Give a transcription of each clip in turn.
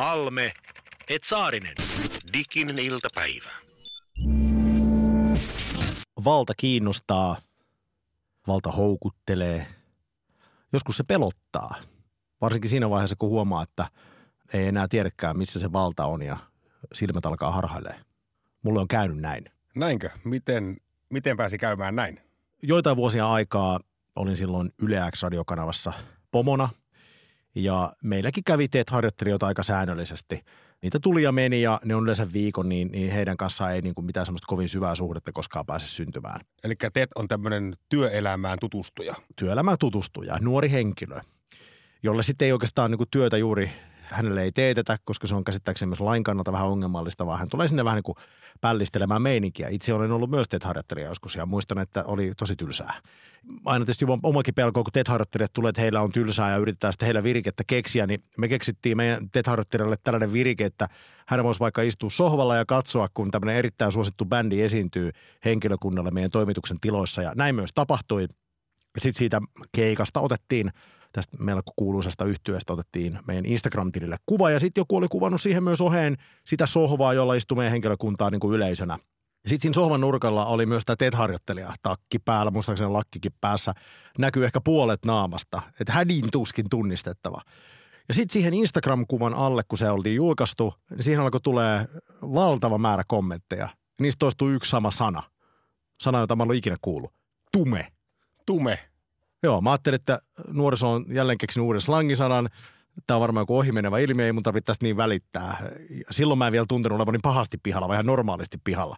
Halme, et Saarinen. Diginen iltapäivä. Valta kiinnostaa, valta houkuttelee. Joskus se pelottaa. Varsinkin siinä vaiheessa, kun huomaa, että ei enää tiedäkään, missä se valta on ja silmät alkaa harhailee. Mulle on käynyt näin. Näinkö? Miten, miten pääsi käymään näin? Joitain vuosia aikaa olin silloin Yle X-radiokanavassa pomona ja meilläkin kävi teet harjoittelijoita aika säännöllisesti. Niitä tuli ja meni ja ne on yleensä viikon, niin, niin heidän kanssaan ei niin kuin mitään semmoista kovin syvää suhdetta koskaan pääse syntymään. Eli Ted on tämmöinen työelämään tutustuja. Työelämään tutustuja, nuori henkilö, jolle sitten ei oikeastaan niin kuin työtä juuri hänelle ei teetetä, koska se on käsittääkseni myös lain kannalta vähän ongelmallista, vaan hän tulee sinne vähän niin kuin pällistelemään meininkiä. Itse olen ollut myös TET-harjoittelija joskus ja muistan, että oli tosi tylsää. Aina tietysti omakin pelko, kun TET-harjoittelijat tulee, että heillä on tylsää ja yritetään sitten heillä virikettä keksiä, niin me keksittiin meidän TET-harjoittelijalle tällainen virike, että hän voisi vaikka istua sohvalla ja katsoa, kun tämmöinen erittäin suosittu bändi esiintyy henkilökunnalle meidän toimituksen tiloissa ja näin myös tapahtui. Sitten siitä keikasta otettiin tästä melko kuuluisesta yhtyöstä otettiin meidän Instagram-tilille kuva ja sitten joku oli kuvannut siihen myös oheen sitä sohvaa, jolla istui meidän henkilökuntaa niin kuin yleisönä. Sitten siinä sohvan nurkalla oli myös tämä TED-harjoittelija takki päällä, muistaakseni lakkikin päässä. Näkyy ehkä puolet naamasta, että hädin tuskin tunnistettava. Ja sitten siihen Instagram-kuvan alle, kun se oltiin julkaistu, niin siihen alkoi tulee valtava määrä kommentteja. Niistä toistuu yksi sama sana. Sana, jota mä en ikinä kuullut. Tume. Tume. Joo, mä ajattelin, että nuoriso on jälleen keksinyt uuden slangisanan. Tämä on varmaan joku ohimenevä ilmiö, ei mun tarvitse tästä niin välittää. Silloin mä en vielä tuntenut olevani pahasti pihalla, vaan ihan normaalisti pihalla.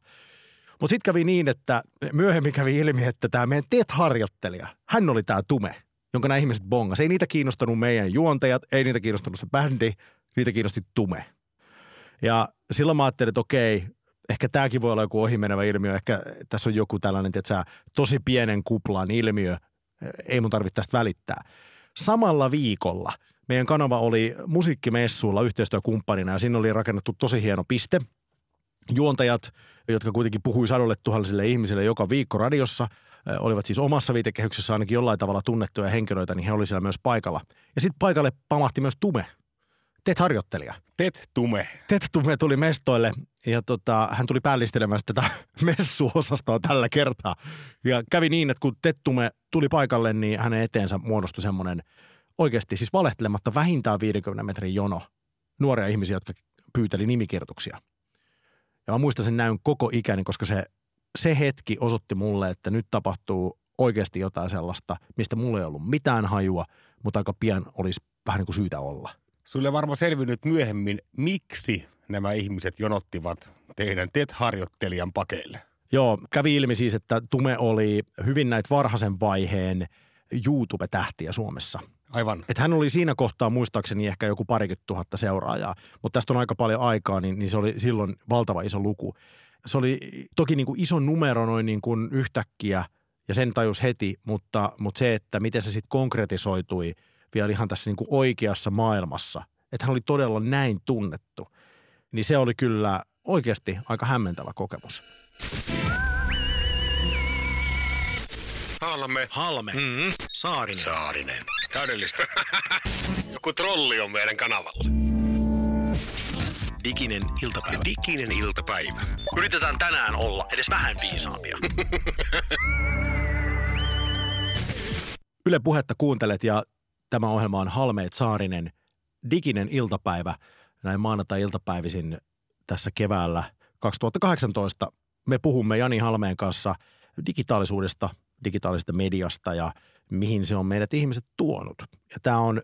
Mutta sitten kävi niin, että myöhemmin kävi ilmi, että tämä meidän TET-harjoittelija, hän oli tämä Tume, jonka nämä ihmiset bongas. Ei niitä kiinnostanut meidän juontajat, ei niitä kiinnostanut se bändi, niitä kiinnosti Tume. Ja silloin mä ajattelin, että okei, ehkä tämäkin voi olla joku ohimenevä ilmiö, ehkä tässä on joku tällainen, että tosi pienen kuplan ilmiö, ei mun tarvitse tästä välittää. Samalla viikolla meidän kanava oli musiikkimessuilla yhteistyökumppanina ja siinä oli rakennettu tosi hieno piste. Juontajat, jotka kuitenkin puhui sadolle tuhansille ihmisille joka viikko radiossa, olivat siis omassa viitekehyksessä ainakin jollain tavalla tunnettuja henkilöitä, niin he olivat siellä myös paikalla. Ja sitten paikalle pamahti myös Tume, TET-harjoittelija. TET-tume. TET-tume tuli mestoille ja tota, hän tuli päällistelemään tätä messuosastoa tällä kertaa. Ja kävi niin, että kun TET-tume tuli paikalle, niin hänen eteensä muodostui semmoinen oikeasti siis valehtelematta vähintään 50 metrin jono nuoria ihmisiä, jotka pyyteli nimikirjoituksia. Ja mä muistan sen näyn koko ikäni, koska se, se hetki osoitti mulle, että nyt tapahtuu oikeasti jotain sellaista, mistä mulla ei ollut mitään hajua, mutta aika pian olisi vähän niin kuin syytä olla – Sulle varmaan selvinnyt myöhemmin, miksi nämä ihmiset jonottivat teidän TET-harjoittelijan pakeille. Joo, kävi ilmi siis, että Tume oli hyvin näitä varhaisen vaiheen YouTube-tähtiä Suomessa. Aivan. Et hän oli siinä kohtaa muistaakseni ehkä joku parikymmentä tuhatta seuraajaa, mutta tästä on aika paljon aikaa, niin, niin se oli silloin valtava iso luku. Se oli toki niin kuin iso numero noin niin kuin yhtäkkiä ja sen tajus heti, mutta, mutta se, että miten se sitten konkretisoitui – vielä ihan tässä niin kuin oikeassa maailmassa, että hän oli todella näin tunnettu, niin se oli kyllä oikeasti aika hämmentävä kokemus. Halme. Halme. Mm-hmm. Saarinen. Saarinen. Täydellistä. Joku trolli on meidän kanavalla. Diginen iltapäivä. Diginen iltapäivä. Yritetään tänään olla edes vähän viisaampia. Yle Puhetta kuuntelet ja Tämä ohjelma on Halmeet Saarinen diginen iltapäivä näin maanantai-iltapäivisin tässä keväällä 2018. Me puhumme Jani Halmeen kanssa digitaalisuudesta, digitaalisesta mediasta ja mihin se on meidät ihmiset tuonut. Ja tämä on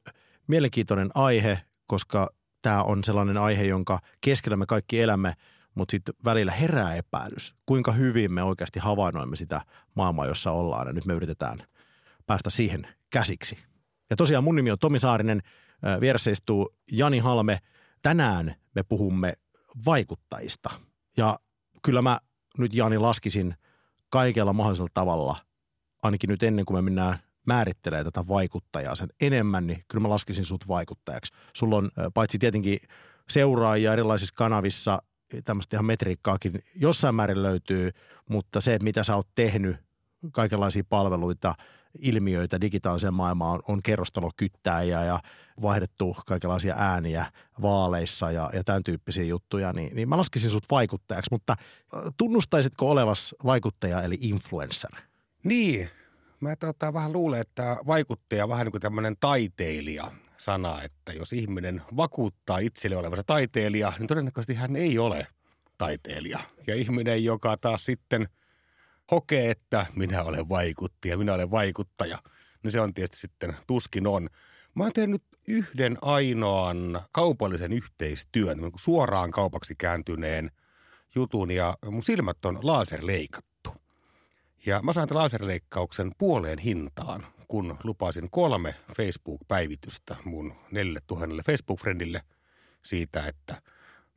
mielenkiintoinen aihe, koska tämä on sellainen aihe, jonka keskellä me kaikki elämme, mutta sitten välillä herää epäilys, kuinka hyvin me oikeasti havainnoimme sitä maailmaa, jossa ollaan. Ja nyt me yritetään päästä siihen käsiksi. Ja tosiaan mun nimi on Tomi Saarinen, vieressä istuu Jani Halme. Tänään me puhumme vaikuttajista. Ja kyllä mä nyt Jani laskisin kaikella mahdollisella tavalla, ainakin nyt ennen kuin me mennään määrittelee tätä vaikuttajaa sen enemmän, niin kyllä mä laskisin sut vaikuttajaksi. Sulla on paitsi tietenkin seuraajia erilaisissa kanavissa, tämmöistä ihan metriikkaakin jossain määrin löytyy, mutta se, mitä sä oot tehnyt, kaikenlaisia palveluita – ilmiöitä digitaaliseen maailmaan on kerrostalokyttäjiä ja vaihdettu kaikenlaisia ääniä vaaleissa ja, ja tämän tyyppisiä juttuja, niin, niin mä laskisin sut vaikuttajaksi, mutta äh, tunnustaisitko olevas vaikuttaja eli influencer? Niin, mä tota, vähän luulen, että vaikuttaja vähän niin kuin tämmöinen taiteilija sana, että jos ihminen vakuuttaa itselle olevansa taiteilija, niin todennäköisesti hän ei ole taiteilija. Ja ihminen, joka taas sitten hokee, että minä olen vaikuttaja, minä olen vaikuttaja, niin se on tietysti sitten tuskin on. Mä oon tehnyt yhden ainoan kaupallisen yhteistyön, niin suoraan kaupaksi kääntyneen jutun ja mun silmät on laserleikattu. Ja mä sain tämän laserleikkauksen puoleen hintaan, kun lupasin kolme Facebook-päivitystä mun 4000 Facebook-friendille siitä, että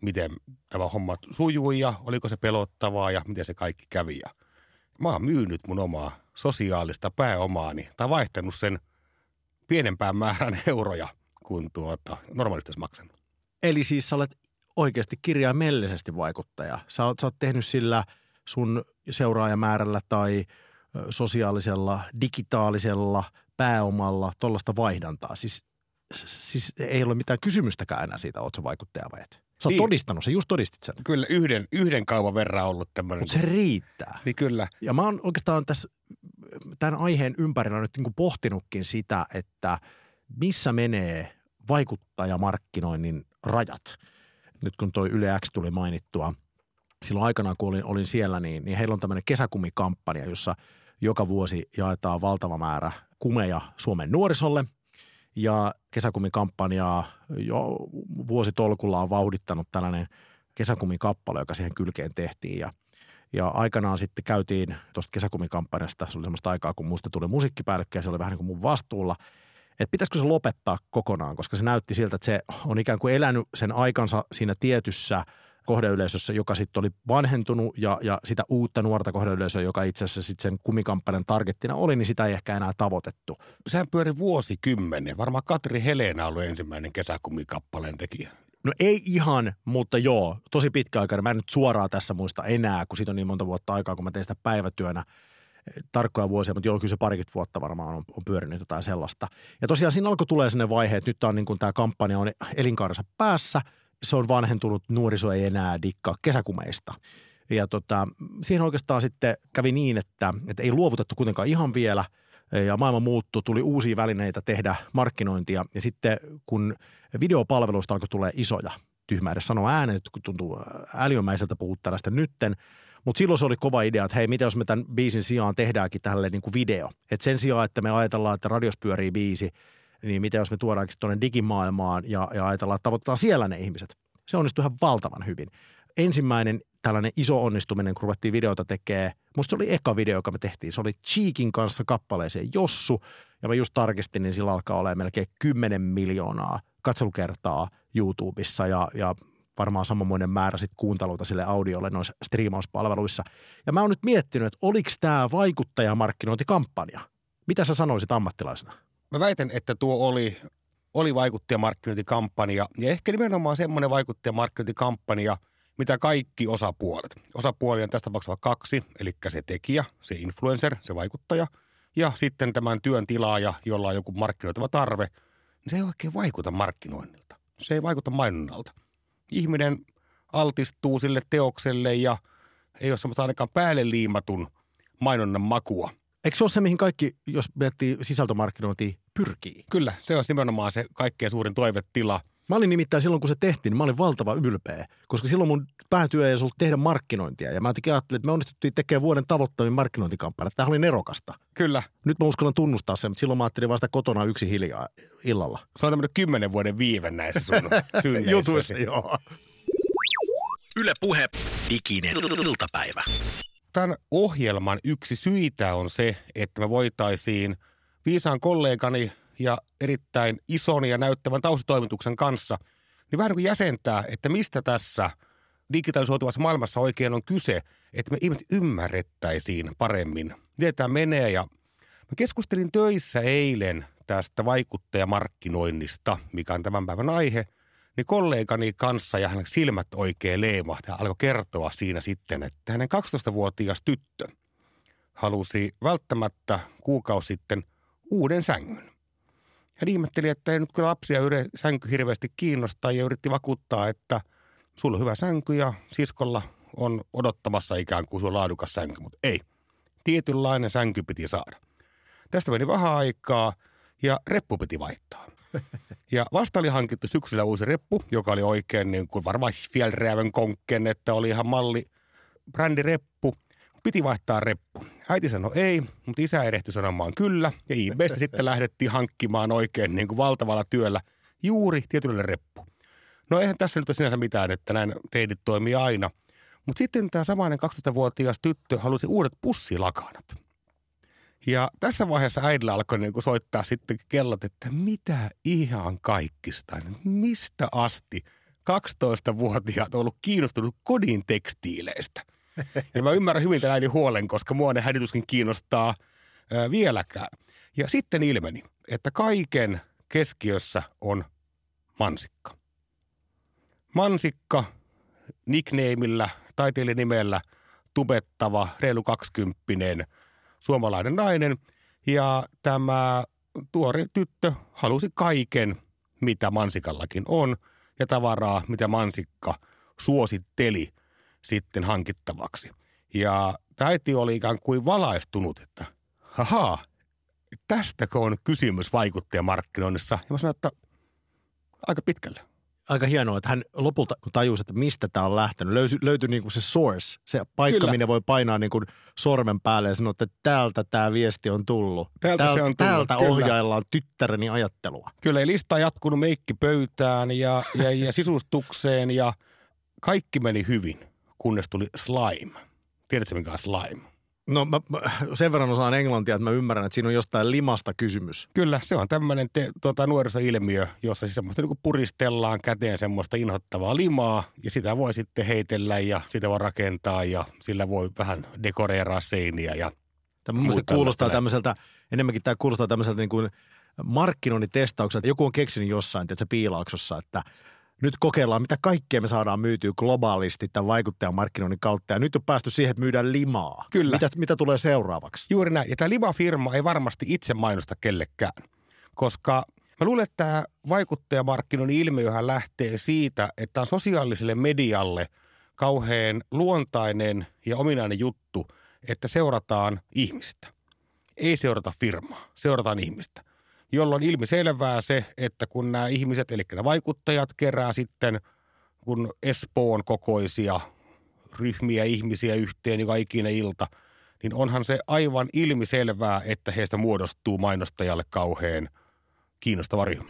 miten tämä homma sujui ja oliko se pelottavaa ja miten se kaikki kävi. Ja mä oon myynyt mun omaa sosiaalista pääomaani tai vaihtanut sen pienempään määrän euroja kuin tuota, normaalisti olisi maksanut. Eli siis sä olet oikeasti kirjaimellisesti vaikuttaja. Sä oot, sä oot tehnyt sillä sun seuraajamäärällä tai sosiaalisella, digitaalisella pääomalla tuollaista vaihdantaa. Siis, siis ei ole mitään kysymystäkään enää siitä, oot sä vaikuttaja vai et. Sä oot Niin. todistanut sen, just todistit sen. Kyllä yhden, yhden kaupan verran ollut tämmöinen. Mutta se riittää. Niin kyllä. Ja mä oon oikeastaan tässä tämän aiheen ympärillä nyt niin pohtinutkin sitä, että missä menee vaikuttajamarkkinoinnin rajat. Nyt kun toi Yle X tuli mainittua, silloin aikanaan kun olin, olin siellä, niin, niin heillä on tämmöinen kesäkumikampanja, jossa joka vuosi jaetaan valtava määrä kumeja Suomen nuorisolle. Ja kesäkumikampanjaa jo vuositolkulla on vauhdittanut tällainen kesäkumikappale, joka siihen kylkeen tehtiin. Ja ja aikanaan sitten käytiin tuosta kesäkumikampanjasta, se oli semmoista aikaa, kun musta tuli musiikkipäällikkö ja se oli vähän niin kuin mun vastuulla, että pitäisikö se lopettaa kokonaan, koska se näytti siltä, että se on ikään kuin elänyt sen aikansa siinä tietyssä kohdeyleisössä, joka sitten oli vanhentunut ja, ja sitä uutta nuorta kohdeyleisöä, joka itse asiassa sitten sen kumikampanjan targettina oli, niin sitä ei ehkä enää tavoitettu. Sehän pyöri vuosikymmenen. Varmaan Katri Helena ollut ensimmäinen kesäkumikappaleen tekijä. No ei ihan, mutta joo, tosi pitkä aika. Mä en nyt suoraan tässä muista enää, kun siitä on niin monta vuotta aikaa, kun mä tein sitä päivätyönä tarkkoja vuosia, mutta joo, kyllä se parikymmentä vuotta varmaan on, on pyörinyt jotain sellaista. Ja tosiaan siinä alkoi tulee sinne vaihe, että nyt tää on niin kuin tämä kampanja on elinkaarensa päässä, se on vanhentunut, nuoriso ei enää dikkaa kesäkumeista. Ja tota, siihen oikeastaan sitten kävi niin, että, että ei luovutettu kuitenkaan ihan vielä – ja maailma muuttui, tuli uusia välineitä tehdä markkinointia ja sitten kun videopalveluista alkoi tulee isoja, tyhmä edes sanoa ääneen, kun tuntuu älyömäiseltä puhua tällaista nytten, mutta silloin se oli kova idea, että hei, mitä jos me tämän biisin sijaan tehdäänkin tälle niin kuin video. Että sen sijaan, että me ajatellaan, että radios pyörii biisi, niin mitä jos me tuodaankin tuonne digimaailmaan ja, ja ajatellaan, että tavoitetaan siellä ne ihmiset. Se onnistui ihan valtavan hyvin. Ensimmäinen tällainen iso onnistuminen, kun ruvettiin videota tekee. Musta se oli eka video, joka me tehtiin. Se oli Cheekin kanssa kappaleeseen Jossu. Ja mä just tarkistin, niin sillä alkaa olla melkein 10 miljoonaa katselukertaa YouTubessa ja, ja varmaan samanmoinen määrä sit kuunteluita sille audiolle noissa striimauspalveluissa. Ja mä oon nyt miettinyt, että oliko tämä vaikuttajamarkkinointikampanja? Mitä sä sanoisit ammattilaisena? Mä väitän, että tuo oli, oli vaikuttajamarkkinointikampanja ja ehkä nimenomaan semmoinen vaikuttajamarkkinointikampanja, mitä kaikki osapuolet. Osapuolia on tästä tapauksessa kaksi, eli se tekijä, se influencer, se vaikuttaja ja sitten tämän työn tilaaja, jolla on joku markkinoitava tarve, niin se ei oikein vaikuta markkinoinnilta. Se ei vaikuta mainonnalta. Ihminen altistuu sille teokselle ja ei ole semmoista ainakaan päälle liimatun mainonnan makua. Eikö se ole se, mihin kaikki, jos miettii sisältömarkkinointia, pyrkii? Kyllä, se on nimenomaan se kaikkein suurin toivetila. Mä olin nimittäin silloin, kun se tehtiin, niin mä olin valtava ylpeä, koska silloin mun päätyö ei ollut tehdä markkinointia. Ja mä jotenkin ajattelin, että me onnistuttiin tekemään vuoden tavoittavin markkinointikampanja. Tämä oli nerokasta. Kyllä, Nyt mä uskallan tunnustaa sen, mutta silloin mä ajattelin vasta kotona yksi hiljaa illalla. se on tämmöinen kymmenen vuoden viive näissä sun. Jutuissa, joo. Yle Puhe, diginen iltapäivä. Tämän ohjelman yksi syitä on se, että me voitaisiin viisaan kollegani ja erittäin ison ja näyttävän taustatoimituksen kanssa niin vähän niin kuin jäsentää, että mistä tässä digitalisoituvassa maailmassa oikein on kyse, että me ihmiset ymmärrettäisiin paremmin. Miten tämä menee ja mä keskustelin töissä eilen tästä vaikuttajamarkkinoinnista, mikä on tämän päivän aihe, niin kollegani kanssa ja hänen silmät oikein leimahti. Hän alkoi kertoa siinä sitten, että hänen 12-vuotias tyttö halusi välttämättä kuukausi sitten uuden sängyn. Hän ihmetteli, että ei nyt kyllä lapsia yle, sänky hirveästi kiinnostaa ja yritti vakuuttaa, että sulla on hyvä sänky ja siskolla on odottamassa ikään kuin sulla laadukas sänky, mutta ei. Tietynlainen sänky piti saada. Tästä meni vähän aikaa ja reppu piti vaihtaa. Ja vasta oli hankittu syksyllä uusi reppu, joka oli oikein niin kuin varmaan Fjällräven konkken, että oli ihan malli brändireppu. Piti vaihtaa reppu. Äiti sanoi ei, mutta isä erehtyi sanomaan kyllä. Ja eBaystä sitten lähdettiin hankkimaan oikein niin kuin valtavalla työllä juuri tietylle reppu. No eihän tässä nyt ole sinänsä mitään, että näin teidit toimii aina. Mutta sitten tämä samainen 12-vuotias tyttö halusi uudet pussilakanat. Ja tässä vaiheessa äidillä alkoi niin kuin soittaa sitten kellot, että mitä ihan kaikista, mistä asti 12-vuotiaat on ollut kiinnostunut kodin tekstiileistä. Ja mä ymmärrän hyvin tämän äidin huolen, koska mua ne hädituskin kiinnostaa ää, vieläkään. Ja sitten ilmeni, että kaiken keskiössä on mansikka. Mansikka nicknameillä, taiteilijanimellä, tubettava, reilu kaksikymppinen – suomalainen nainen. Ja tämä tuori tyttö halusi kaiken, mitä Mansikallakin on, ja tavaraa, mitä Mansikka suositteli sitten hankittavaksi. Ja äiti oli ikään kuin valaistunut, että haha, tästäkö on kysymys vaikuttajamarkkinoinnissa? Ja mä sanoin, että aika pitkälle aika hienoa, että hän lopulta kun tajusi, että mistä tämä on lähtenyt, löysi, löytyi niin kuin se source, se paikka, Kyllä. minne voi painaa niin kuin sormen päälle ja sanoa, että täältä tämä viesti on tullut. Täältä, täältä se on tullut. Täältä Kyllä. ohjaillaan tyttäreni ajattelua. Kyllä, ja lista on jatkunut meikki pöytään ja, ja, ja sisustukseen ja kaikki meni hyvin, kunnes tuli slime. Tiedätkö, mikä on slime? No mä, mä sen verran osaan englantia, että mä ymmärrän, että siinä on jostain limasta kysymys. Kyllä, se on tämmöinen te, tuota, nuorisoilmiö, jossa siis semmoista niin puristellaan käteen semmoista inhottavaa limaa ja sitä voi sitten heitellä ja sitä voi rakentaa ja sillä voi vähän dekoreeraa seiniä ja Tämä kuulostaa tämmöiseltä, enemmänkin tämä kuulostaa tämmöiseltä niin kuin markkinoinnin testaukselta. Joku on keksinyt jossain, että se piilaaksossa, että – nyt kokeillaan, mitä kaikkea me saadaan myytyä globaalisti tämän vaikuttajamarkkinoinnin kautta. Ja nyt on päästy siihen, että myydään limaa. Kyllä. Mitä, mitä tulee seuraavaksi? Juuri näin. Ja tämä lima-firma ei varmasti itse mainosta kellekään, koska mä luulen, että tämä vaikuttajamarkkinoinnin ilmiöhän lähtee siitä, että on sosiaaliselle medialle kauhean luontainen ja ominainen juttu, että seurataan ihmistä. Ei seurata firmaa, seurataan ihmistä jolloin ilmiselvää se, että kun nämä ihmiset, eli nämä vaikuttajat kerää sitten kun Espoon kokoisia ryhmiä ihmisiä yhteen joka ikinen ilta, niin onhan se aivan ilmiselvää, että heistä muodostuu mainostajalle kauhean kiinnostava ryhmä.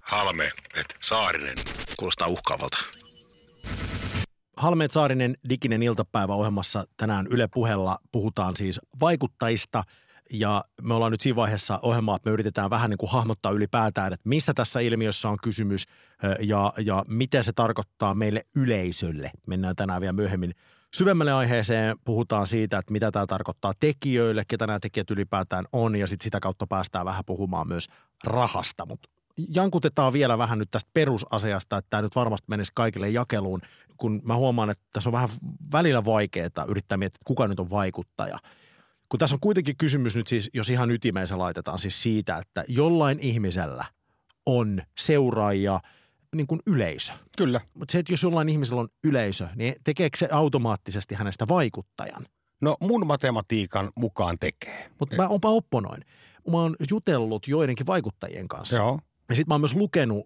Halme, et Saarinen. Kuulostaa uhkaavalta. Halmeet Saarinen diginen iltapäivä ohjelmassa tänään Yle Puhella puhutaan siis vaikuttajista – ja me ollaan nyt siinä vaiheessa ohjelmaa, että me yritetään vähän niin kuin hahmottaa ylipäätään, että mistä tässä ilmiössä on kysymys ja, ja mitä se tarkoittaa meille yleisölle. Mennään tänään vielä myöhemmin syvemmälle aiheeseen. Puhutaan siitä, että mitä tämä tarkoittaa tekijöille, ketä nämä tekijät ylipäätään on ja sitten sitä kautta päästään vähän puhumaan myös rahasta. Mutta jankutetaan vielä vähän nyt tästä perusasiasta, että tämä nyt varmasti menisi kaikille jakeluun, kun mä huomaan, että tässä on vähän välillä vaikeaa yrittää miettiä, että kuka nyt on vaikuttaja – kun tässä on kuitenkin kysymys nyt siis, jos ihan ytimeen se laitetaan siis siitä, että jollain ihmisellä on seuraajia niin kuin yleisö. Kyllä. Mutta se, että jos jollain ihmisellä on yleisö, niin tekeekö se automaattisesti hänestä vaikuttajan? No mun matematiikan mukaan tekee. Mutta mä onpa opponoin. Mä oon jutellut joidenkin vaikuttajien kanssa. Joo. Ja sitten mä oon myös lukenut,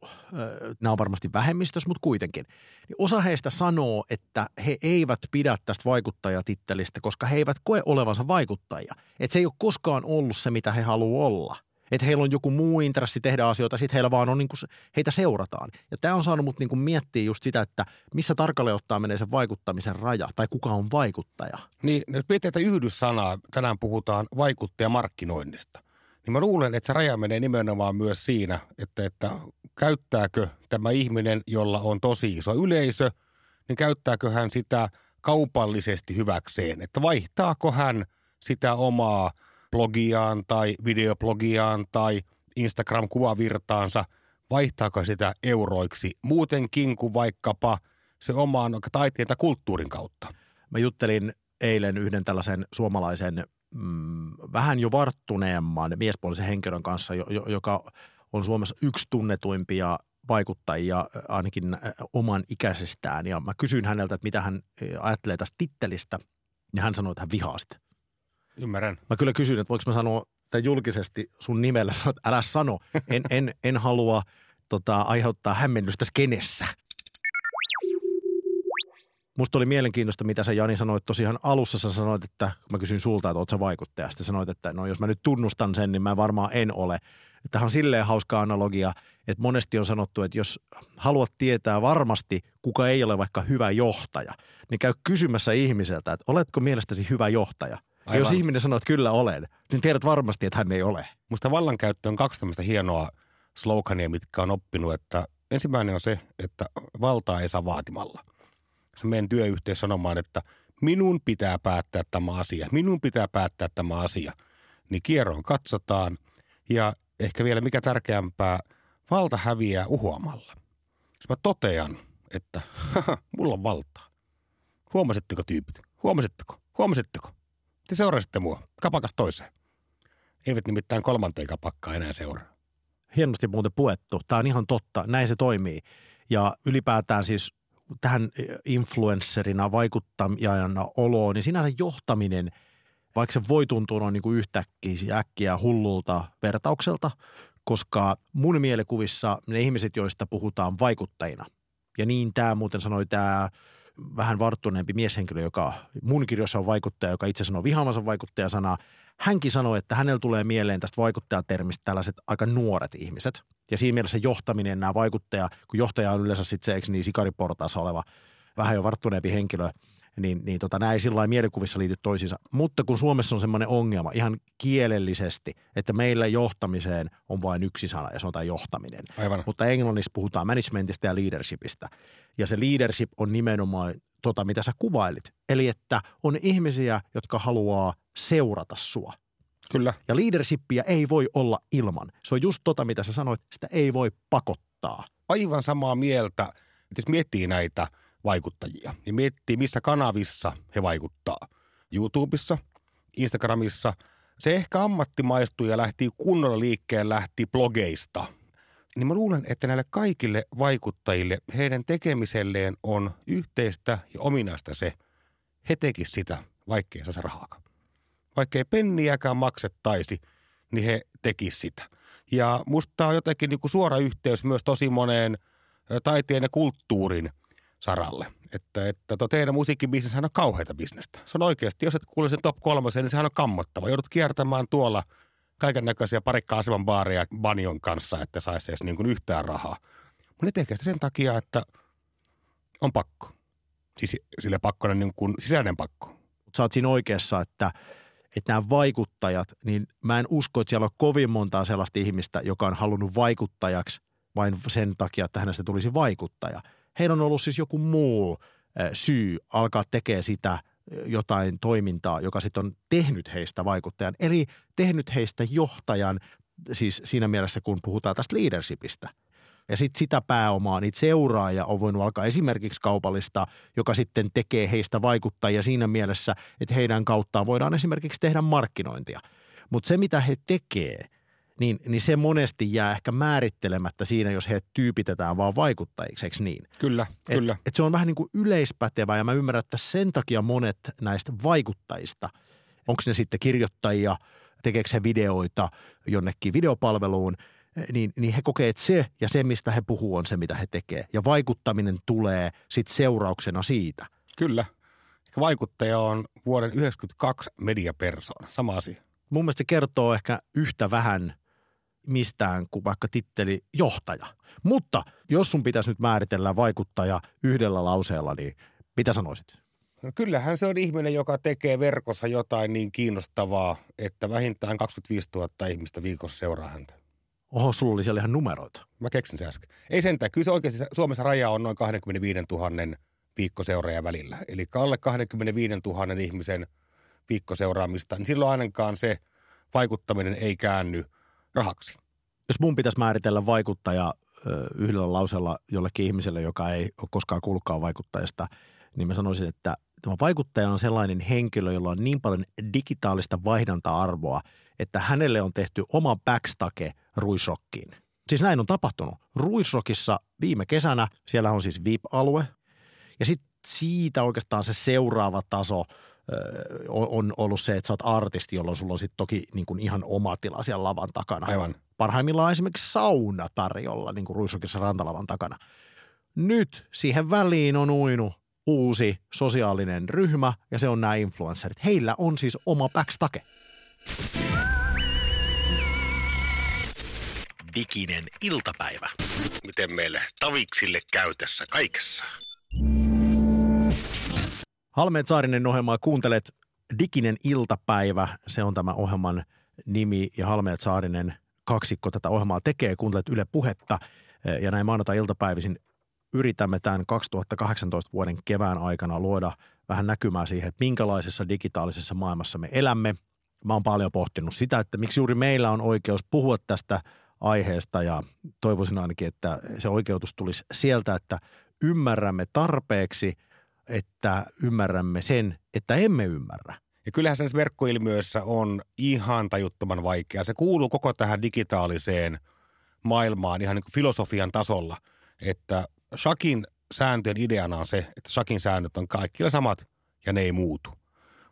nämä on varmasti vähemmistössä, mutta kuitenkin. Niin osa heistä sanoo, että he eivät pidä tästä vaikuttajatittelistä, koska he eivät koe olevansa vaikuttajia. Että se ei ole koskaan ollut se, mitä he haluaa olla. Että heillä on joku muu intressi tehdä asioita, sitten heillä vaan on niin kuin, heitä seurataan. Ja tämä on saanut mut niin kuin miettiä just sitä, että missä tarkalleen ottaa menee se vaikuttamisen raja, tai kuka on vaikuttaja. Niin, jos miettii, että yhdyssanaa, tänään puhutaan vaikuttajamarkkinoinnista niin mä luulen, että se raja menee nimenomaan myös siinä, että, että käyttääkö tämä ihminen, jolla on tosi iso yleisö, niin käyttääkö hän sitä kaupallisesti hyväkseen, että vaihtaako hän sitä omaa blogiaan tai videoblogiaan tai Instagram-kuvavirtaansa, vaihtaako sitä euroiksi? Muutenkin kuin vaikkapa se omaan taiteen tai kulttuurin kautta. Mä juttelin eilen yhden tällaisen suomalaisen mm, vähän jo varttuneemman miespuolisen henkilön kanssa, jo, jo, joka on Suomessa yksi tunnetuimpia vaikuttajia ainakin oman ikäisestään. Ja mä kysyin häneltä, että mitä hän ajattelee tästä tittelistä, ja hän sanoi, että hän vihaa sitä. Ymmärrän. Mä kyllä kysyin, että voiko mä sanoa tämän julkisesti sun nimellä, sanoa, että älä sano, en, en, en halua tota, aiheuttaa hämmennystä skenessä. Musta oli mielenkiintoista, mitä sä Jani sanoit tosiaan alussa. Sä sanoit, että mä kysyin sulta, että oot sä vaikuttaja. Sitten sanoit, että no jos mä nyt tunnustan sen, niin mä varmaan en ole. Tähän on silleen hauska analogia, että monesti on sanottu, että jos haluat tietää varmasti, kuka ei ole vaikka hyvä johtaja, niin käy kysymässä ihmiseltä, että oletko mielestäsi hyvä johtaja. Ja jos ihminen sanoo, että kyllä olen, niin tiedät varmasti, että hän ei ole. Musta vallankäyttö on kaksi tämmöistä hienoa slogania, mitkä on oppinut, että ensimmäinen on se, että valtaa ei saa vaatimalla. Se meidän työyhteys sanomaan, että minun pitää päättää tämä asia, minun pitää päättää tämä asia. Niin kierroon katsotaan ja ehkä vielä mikä tärkeämpää, valta häviää uhoamalla. Jos mä totean, että mulla on valtaa. Huomasitteko tyypit? Huomasitteko? Huomasitteko? Te seurasitte mua kapakas toiseen. Eivät nimittäin kolmanteen kapakkaan enää seuraa. Hienosti muuten puettu. Tämä on ihan totta. Näin se toimii. Ja ylipäätään siis tähän influencerina, vaikuttajana oloon, niin sinänsä johtaminen, vaikka se voi tuntua noin niin kuin yhtäkkiä äkkiä hullulta vertaukselta, koska mun mielikuvissa ne ihmiset, joista puhutaan vaikuttajina, ja niin tämä muuten sanoi tämä vähän varttuneempi mieshenkilö, joka mun kirjoissa on vaikuttaja, joka itse sanoo vihaamansa vaikuttajasanaa. Hänkin sanoi, että hänellä tulee mieleen tästä vaikuttajatermistä tällaiset aika nuoret ihmiset. Ja siinä mielessä johtaminen, nämä vaikuttaja, kun johtaja on yleensä sitten se, eikö niin, sikariportaassa oleva vähän jo varttuneempi henkilö, niin, niin tota, nämä ei sillä mielikuvissa liity toisiinsa. Mutta kun Suomessa on semmoinen ongelma ihan kielellisesti, että meillä johtamiseen on vain yksi sana ja se on tämä johtaminen. Aivan. Mutta englannissa puhutaan managementista ja leadershipista. Ja se leadership on nimenomaan tota, mitä sä kuvailit. Eli että on ihmisiä, jotka haluaa seurata sua. Kyllä. Ja leadershipia ei voi olla ilman. Se on just tota, mitä sä sanoit, sitä ei voi pakottaa. Aivan samaa mieltä, että jos miettii näitä vaikuttajia ja miettii, missä kanavissa he vaikuttaa. YouTubessa, Instagramissa. Se ehkä ammattimaistui ja lähti kunnolla liikkeen, lähti blogeista. Niin mä luulen, että näille kaikille vaikuttajille, heidän tekemiselleen on yhteistä ja ominaista se, he tekisivät sitä, vaikkei saa rahaakaan. Vaikkei penniäkään maksettaisi, niin he tekisivät sitä. Ja musta on jotenkin niin kuin suora yhteys myös tosi moneen taiteen ja kulttuurin saralle. Että, että tuo teidän musiikkibisneshän on kauheita bisnestä. Se on oikeasti, jos et kuule sen top kolmosen, niin sehän on kammottava. Joudut kiertämään tuolla kaiken näköisiä parikka aseman baaria banjon kanssa, että saisi edes niin kuin yhtään rahaa. Mutta ne tekee sitä sen takia, että on pakko. Siis sille pakkona niin kuin sisäinen pakko. Sä oot siinä oikeassa, että, että nämä vaikuttajat, niin mä en usko, että siellä on kovin montaa sellaista ihmistä, joka on halunnut vaikuttajaksi vain sen takia, että hänestä tulisi vaikuttaja. Heillä on ollut siis joku muu syy alkaa tekemään sitä jotain toimintaa, joka sitten on tehnyt heistä vaikuttajan, eli tehnyt heistä johtajan, siis siinä mielessä kun puhutaan tästä leadershipistä. Ja sitten sitä pääomaa, niitä seuraajia on voinut alkaa esimerkiksi kaupallista, joka sitten tekee heistä vaikuttajia siinä mielessä, että heidän kauttaan voidaan esimerkiksi tehdä markkinointia. Mutta se, mitä he tekee, niin, niin se monesti jää ehkä määrittelemättä siinä, jos he tyypitetään vaan vaikuttajiksi, eikö niin? Kyllä, et, kyllä. Et se on vähän niin kuin yleispätevä ja mä ymmärrän, että sen takia monet näistä vaikuttajista, onko ne sitten kirjoittajia, tekeekö he videoita jonnekin videopalveluun, niin, niin he kokee, että se ja se, mistä he puhuu, on se, mitä he tekee. Ja vaikuttaminen tulee sitten seurauksena siitä. Kyllä. Vaikuttaja on vuoden 1992 mediapersona, sama asia. Mun mielestä se kertoo ehkä yhtä vähän mistään kuin vaikka titteli johtaja. Mutta jos sun pitäisi nyt määritellä vaikuttaja yhdellä lauseella, niin mitä sanoisit? No kyllähän se on ihminen, joka tekee verkossa jotain niin kiinnostavaa, että vähintään 25 000 ihmistä viikossa seuraa häntä. Oho, sulla oli siellä ihan numeroita. Mä keksin se äsken. Ei sentään. Kyllä se oikeasti Suomessa raja on noin 25 000 viikkoseuraaja välillä. Eli alle 25 000 ihmisen viikkoseuraamista, niin silloin ainakaan se vaikuttaminen ei käänny rahaksi. Jos mun pitäisi määritellä vaikuttaja yhdellä lauseella jollekin ihmiselle, joka ei ole koskaan kuullutkaan vaikuttajasta, niin mä sanoisin, että tämä vaikuttaja on sellainen henkilö, jolla on niin paljon digitaalista vaihdanta-arvoa, että hänelle on tehty oma backstake Ruisrockiin. Siis näin on tapahtunut. Ruisrockissa viime kesänä, siellä on siis VIP-alue, ja sitten siitä oikeastaan se seuraava taso on ollut se, että sä oot artisti, jolloin sulla on sitten toki niin kuin ihan oma tila siellä lavan takana. Aivan. Parhaimmillaan esimerkiksi sauna tarjolla niin kuin Ruisrokissa rantalavan takana. Nyt siihen väliin on uinut uusi sosiaalinen ryhmä ja se on nämä influencerit. Heillä on siis oma backstake. Diginen iltapäivä. Miten meille taviksille käy tässä kaikessa? Halmeet Saarinen ohjelmaa kuuntelet Diginen iltapäivä. Se on tämä ohjelman nimi ja Halmeet Saarinen kaksikko tätä ohjelmaa tekee. Kuuntelet Yle Puhetta ja näin maanantai-iltapäivisin yritämme tämän 2018 vuoden kevään aikana luoda vähän näkymää siihen, että minkälaisessa digitaalisessa maailmassa me elämme. Mä oon paljon pohtinut sitä, että miksi juuri meillä on oikeus puhua tästä aiheesta ja toivoisin ainakin, että se oikeutus tulisi sieltä, että ymmärrämme tarpeeksi, että ymmärrämme sen, että emme ymmärrä. Ja kyllähän sen verkkoilmiöissä on ihan tajuttoman vaikea. Se kuuluu koko tähän digitaaliseen maailmaan ihan niin kuin filosofian tasolla, että Shakin sääntöjen ideana on se, että Shakin säännöt on kaikilla samat ja ne ei muutu.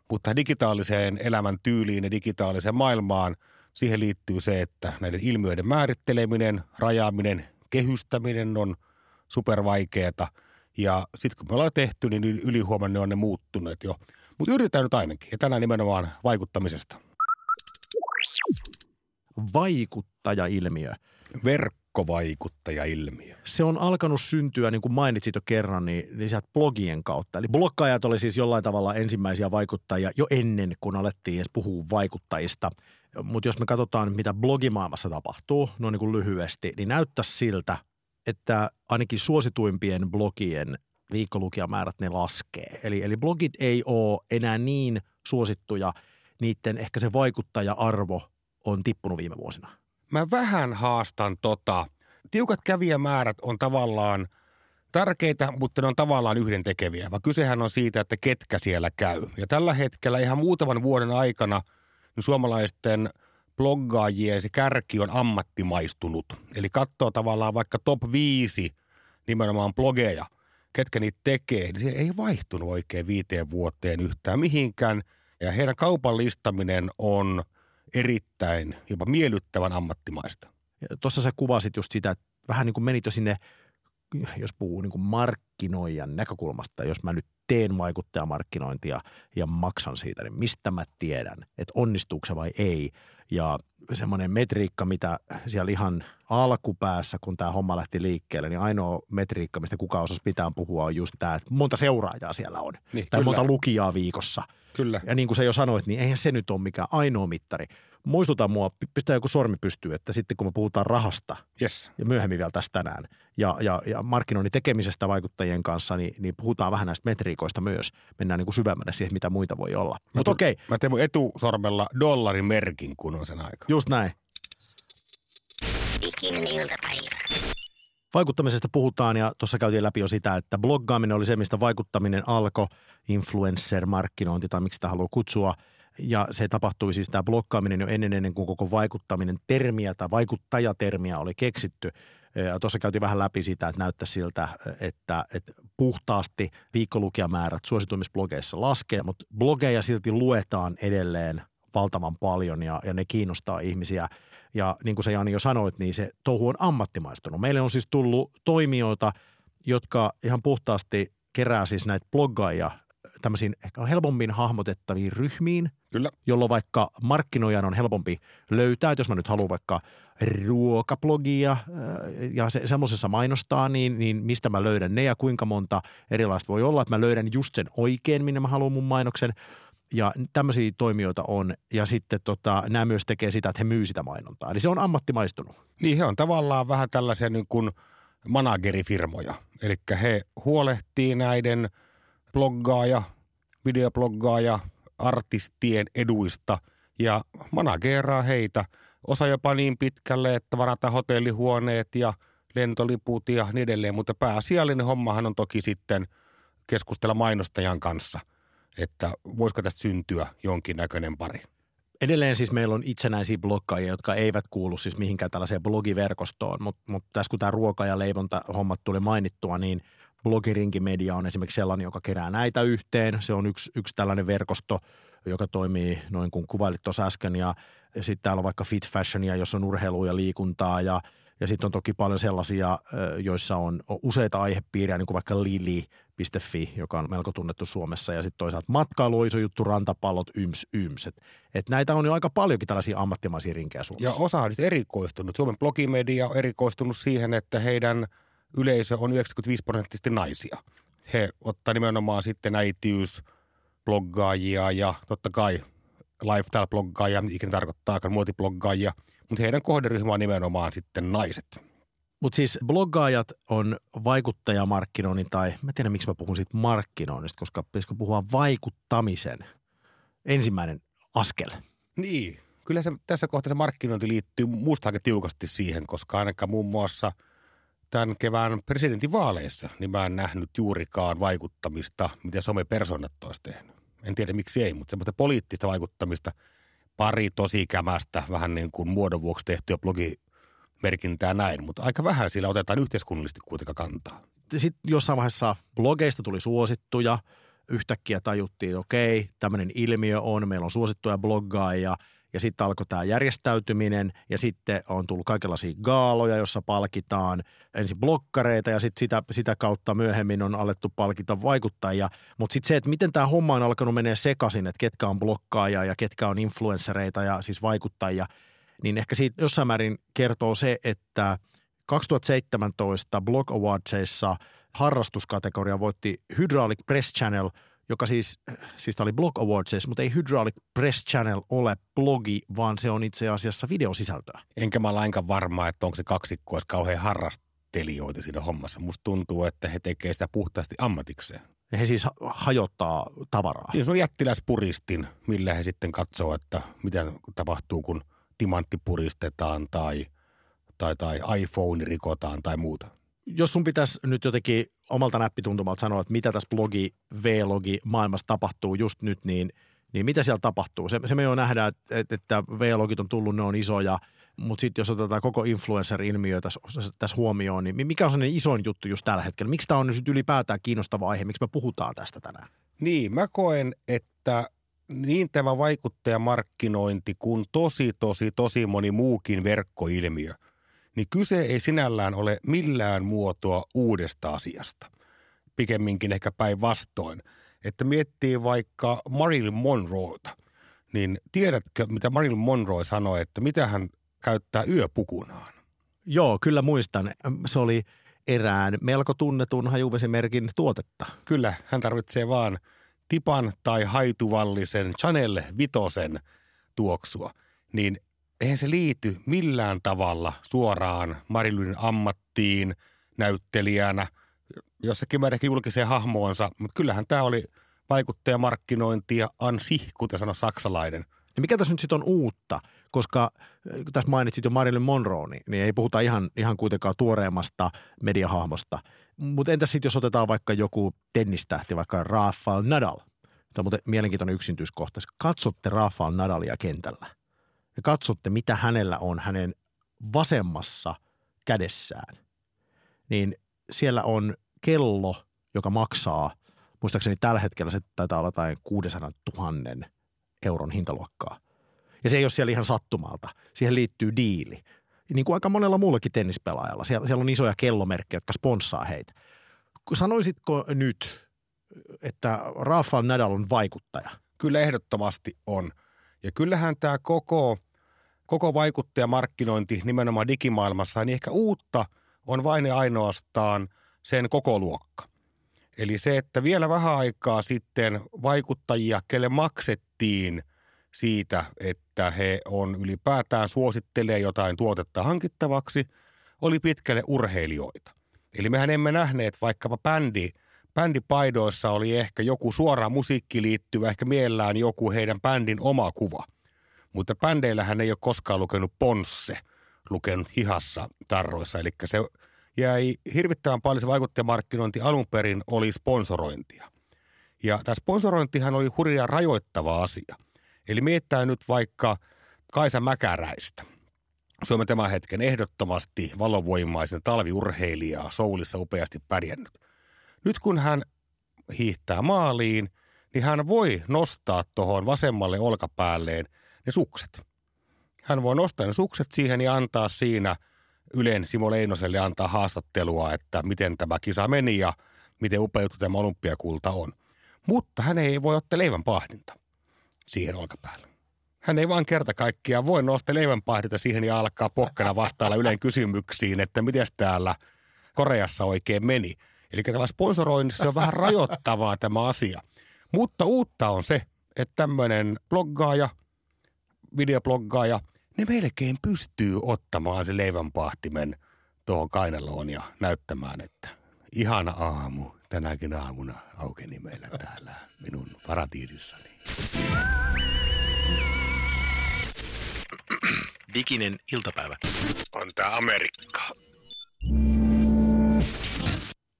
Mutta digitaaliseen elämän tyyliin ja digitaaliseen maailmaan siihen liittyy se, että näiden ilmiöiden määritteleminen, rajaaminen, kehystäminen on supervaikeeta. Ja sitten kun me ollaan tehty, niin ylihuomenna on ne muuttuneet jo. Mutta yritetään nyt ainakin. Ja tänään nimenomaan vaikuttamisesta. Vaikuttaja-ilmiö. Verkkovaikuttaja-ilmiö. Se on alkanut syntyä, niin kuin mainitsit jo kerran, niin, niin sieltä blogien kautta. Eli blokkaajat oli siis jollain tavalla ensimmäisiä vaikuttajia jo ennen kuin alettiin edes puhua vaikuttajista. Mutta jos me katsotaan, mitä blogimaailmassa tapahtuu, no niin kuin lyhyesti, niin näyttää siltä, että ainakin suosituimpien blogien viikkolukijamäärät ne laskee. Eli, eli blogit ei ole enää niin suosittuja, niiden ehkä se vaikuttaja-arvo on tippunut viime vuosina. Mä vähän haastan tota. Tiukat kävijämäärät on tavallaan tärkeitä, mutta ne on tavallaan yhdentekeviä. Vaan kysehän on siitä, että ketkä siellä käy. Ja tällä hetkellä ihan muutaman vuoden aikana niin suomalaisten bloggaajien se kärki on ammattimaistunut. Eli katsoo tavallaan vaikka top 5 nimenomaan blogeja – ketkä niitä tekee, niin se ei vaihtunut oikein viiteen vuoteen yhtään mihinkään. Ja heidän kaupallistaminen on erittäin jopa miellyttävän ammattimaista. Tuossa sä kuvasit just sitä, että vähän niin kuin menit jo sinne, jos puhuu niin kuin markkinoijan näkökulmasta, jos mä nyt teen vaikuttajamarkkinointia ja maksan siitä, niin mistä mä tiedän, että onnistuuko se vai ei. Ja semmoinen metriikka, mitä siellä ihan alkupäässä, kun tämä homma lähti liikkeelle, niin ainoa metriikka, mistä kukaan osasi pitää puhua, on just tämä, että monta seuraajaa siellä on. Niin, tai kyllä. monta lukijaa viikossa. Kyllä. Ja niin kuin sä jo sanoit, niin eihän se nyt ole mikään ainoa mittari. Muistuta mua, pistää joku sormi pystyy, että sitten kun me puhutaan rahasta, Yes. ja myöhemmin vielä tästä tänään, ja, ja, ja markkinoinnin tekemisestä vaikuttajien kanssa, niin, niin puhutaan vähän näistä metriikoista myös. Mennään niin kuin syvemmälle siihen, mitä muita voi olla. Mutta okei, Mä teen mun etusormella dollarin merkin, kun on sen aika. just näin. Diginen iltapäivä. Vaikuttamisesta puhutaan ja tuossa käytiin läpi jo sitä, että bloggaaminen oli se, mistä vaikuttaminen alkoi, influencer-markkinointi tai miksi sitä haluaa kutsua. Ja se tapahtui siis tämä blokkaaminen jo ennen, ennen kuin koko vaikuttaminen termiä tai vaikuttajatermiä oli keksitty. Tuossa käytiin vähän läpi sitä, että näyttää siltä, että, että puhtaasti viikkolukijamäärät suosituimmissa blogeissa laskee, mutta blogeja silti luetaan edelleen valtavan paljon ja, ja ne kiinnostaa ihmisiä. Ja niin kuin sä Jani jo sanoit, niin se touhu on ammattimaistunut. Meille on siis tullut toimijoita, jotka ihan puhtaasti kerää siis näitä bloggaajia tämmöisiin ehkä helpommin hahmotettaviin ryhmiin, Kyllä. jolloin vaikka markkinoijan on helpompi löytää, että jos mä nyt haluan vaikka ruokablogia äh, ja se, semmoisessa mainostaa, niin, niin mistä mä löydän ne ja kuinka monta erilaista voi olla, että mä löydän just sen oikein, minne mä haluan mun mainoksen. Ja tämmöisiä toimijoita on, ja sitten tota, nämä myös tekee sitä, että he myy sitä mainontaa. Eli se on ammattimaistunut. Niin he on tavallaan vähän tällaisia niin kuin managerifirmoja. Eli he huolehtii näiden bloggaaja, videobloggaaja, artistien eduista ja manageraa heitä. Osa jopa niin pitkälle, että varataan hotellihuoneet ja lentoliput ja niin edelleen, mutta pääasiallinen hommahan on toki sitten keskustella mainostajan kanssa että voisiko tästä syntyä jonkinnäköinen pari. Edelleen siis meillä on itsenäisiä bloggaajia, jotka eivät kuulu siis mihinkään tällaiseen blogiverkostoon, mutta mut tässä kun tämä ruoka- ja leivonta hommat tuli mainittua, niin Blogirinkimedia on esimerkiksi sellainen, joka kerää näitä yhteen. Se on yksi, yksi tällainen verkosto, joka toimii noin kuin kuvailit tuossa äsken ja, ja sitten täällä on vaikka Fit Fashionia, jossa on urheilua ja liikuntaa ja, ja sitten on toki paljon sellaisia, joissa on useita aihepiirejä, niin kuin vaikka Lili.fi, joka on melko tunnettu Suomessa, ja sitten toisaalta matkailu, iso juttu, rantapallot, yms, yms. Et, et näitä on jo aika paljonkin tällaisia ammattimaisia rinkejä Suomessa. Ja osa on erikoistunut. Suomen blogimedia on erikoistunut siihen, että heidän yleisö on 95 prosenttisesti naisia. He ottaa nimenomaan sitten äitiys, bloggaajia ja totta kai lifestyle-bloggaajia, ikinä tarkoittaa muotibloggaajia, mutta heidän kohderyhmä on nimenomaan sitten naiset. Mutta siis bloggaajat on vaikuttajamarkkinoinnin tai mä tiedän miksi mä puhun siitä markkinoinnista, koska pitäisikö puhua vaikuttamisen ensimmäinen askel. Niin, kyllä se, tässä kohtaa se markkinointi liittyy muusta aika tiukasti siihen, koska ainakaan muun muassa tämän kevään presidentinvaaleissa niin mä en nähnyt juurikaan vaikuttamista, mitä somepersonat olisi tehnyt. En tiedä miksi ei, mutta semmoista poliittista vaikuttamista, pari tosi kämästä, vähän niin kuin muodon vuoksi tehtyä blogimerkintää näin, mutta aika vähän sillä otetaan yhteiskunnallisesti kuitenkaan kantaa. Sitten jossain vaiheessa blogeista tuli suosittuja, yhtäkkiä tajuttiin, okei, tämmöinen ilmiö on, meillä on suosittuja bloggaajia – ja sitten alkoi tämä järjestäytyminen ja sitten on tullut kaikenlaisia gaaloja, jossa palkitaan ensin blokkareita ja sitten sitä, sitä kautta myöhemmin on alettu palkita vaikuttajia. Mutta sitten se, että miten tämä homma on alkanut menee sekaisin, että ketkä on blokkaajia ja ketkä on influenssereita ja siis vaikuttajia, niin ehkä siitä jossain määrin kertoo se, että 2017 Blog Awardsissa harrastuskategoria voitti Hydraulic Press Channel – joka siis, siis tämä oli Blog Awards, mutta ei Hydraulic Press Channel ole blogi, vaan se on itse asiassa videosisältöä. Enkä mä lainkaan varma, että onko se kaksikko olisi kauhean harrastelijoita siinä hommassa. Musta tuntuu, että he tekevät sitä puhtaasti ammatikseen. Ja he siis hajottaa tavaraa. Niin se on jättiläispuristin, millä he sitten katsoo, että mitä tapahtuu, kun timantti puristetaan tai, tai, tai iPhone rikotaan tai muuta jos sun pitäisi nyt jotenkin omalta näppituntumalta sanoa, että mitä tässä blogi, V-logi maailmassa tapahtuu just nyt, niin, niin mitä siellä tapahtuu? Se, se me jo nähdään, että, että V-logit on tullut, ne on isoja, mutta sitten jos otetaan koko influencer-ilmiö tässä, tässä huomioon, niin mikä on sellainen isoin juttu just tällä hetkellä? Miksi tämä on nyt ylipäätään kiinnostava aihe? Miksi me puhutaan tästä tänään? Niin, mä koen, että niin tämä vaikuttajamarkkinointi kuin tosi, tosi, tosi moni muukin verkkoilmiö – niin kyse ei sinällään ole millään muotoa uudesta asiasta. Pikemminkin ehkä päinvastoin. Että miettii vaikka Marilyn Monroeta, niin tiedätkö, mitä Marilyn Monroe sanoi, että mitä hän käyttää yöpukunaan? Joo, kyllä muistan. Se oli erään melko tunnetun hajuvesimerkin tuotetta. Kyllä, hän tarvitsee vaan tipan tai haituvallisen Chanel Vitosen tuoksua. Niin eihän se liity millään tavalla suoraan Marilynin ammattiin näyttelijänä, jossakin määrin julkiseen hahmoonsa, mutta kyllähän tämä oli vaikuttajamarkkinointia ansi, kuten sanoi saksalainen. Ja mikä tässä nyt sitten on uutta? Koska äh, tässä mainitsit jo Marilyn Monroe, niin, niin ei puhuta ihan, ihan kuitenkaan tuoreemmasta mediahahmosta. Mutta entäs sitten jos otetaan vaikka joku tennistähti, vaikka Rafael Nadal. Tämä on muuten mielenkiintoinen yksintyskohta. Katsotte Rafael Nadalia kentällä ja katsotte, mitä hänellä on hänen vasemmassa kädessään, niin siellä on kello, joka maksaa, muistaakseni tällä hetkellä se taitaa olla jotain 600 000 euron hintaluokkaa. Ja se ei ole siellä ihan sattumalta. Siihen liittyy diili. Niin kuin aika monella muullakin tennispelaajalla. Siellä, siellä on isoja kellomerkkejä, jotka sponssaa heitä. Sanoisitko nyt, että Rafael Nadal on vaikuttaja? Kyllä ehdottomasti on. Ja kyllähän tämä koko – koko vaikuttajamarkkinointi nimenomaan digimaailmassa, niin ehkä uutta on vain ja ainoastaan sen koko luokka. Eli se, että vielä vähän aikaa sitten vaikuttajia, kelle maksettiin siitä, että he on ylipäätään suosittelee jotain tuotetta hankittavaksi, oli pitkälle urheilijoita. Eli mehän emme nähneet vaikkapa bändi, bändipaidoissa oli ehkä joku suora musiikki liittyvä, ehkä mielellään joku heidän bändin oma kuva – mutta bändeillähän ei ole koskaan lukenut Ponsse, lukenut hihassa tarroissa. Eli se jäi hirvittävän paljon se vaikuttajamarkkinointi alun perin oli sponsorointia. Ja tämä sponsorointihan oli hurja rajoittava asia. Eli miettää nyt vaikka Kaisa Mäkäräistä. Suomen tämän hetken ehdottomasti valovoimaisen talviurheilijaa, Soulissa upeasti pärjännyt. Nyt kun hän hiihtää maaliin, niin hän voi nostaa tuohon vasemmalle olkapäälleen ne sukset. Hän voi nostaa ne sukset siihen ja antaa siinä Ylen Simo Leinoselle antaa haastattelua, että miten tämä kisa meni ja miten upea juttu tämä olympiakulta on. Mutta hän ei voi ottaa leivän pahdinta siihen olkapäälle. Hän ei vaan kerta kaikkiaan voi nostaa leivän pahdinta siihen ja alkaa pokkana vastailla Ylen kysymyksiin, että miten täällä Koreassa oikein meni. Eli tämä sponsoroinnissa on vähän rajoittavaa tämä asia. Mutta uutta on se, että tämmöinen bloggaaja, videobloggaaja, ne melkein pystyy ottamaan se leivänpahtimen tuohon kainaloon ja näyttämään, että ihana aamu, tänäkin aamuna aukeni meillä täällä minun paratiisissani. Diginen iltapäivä. On tää Amerikka.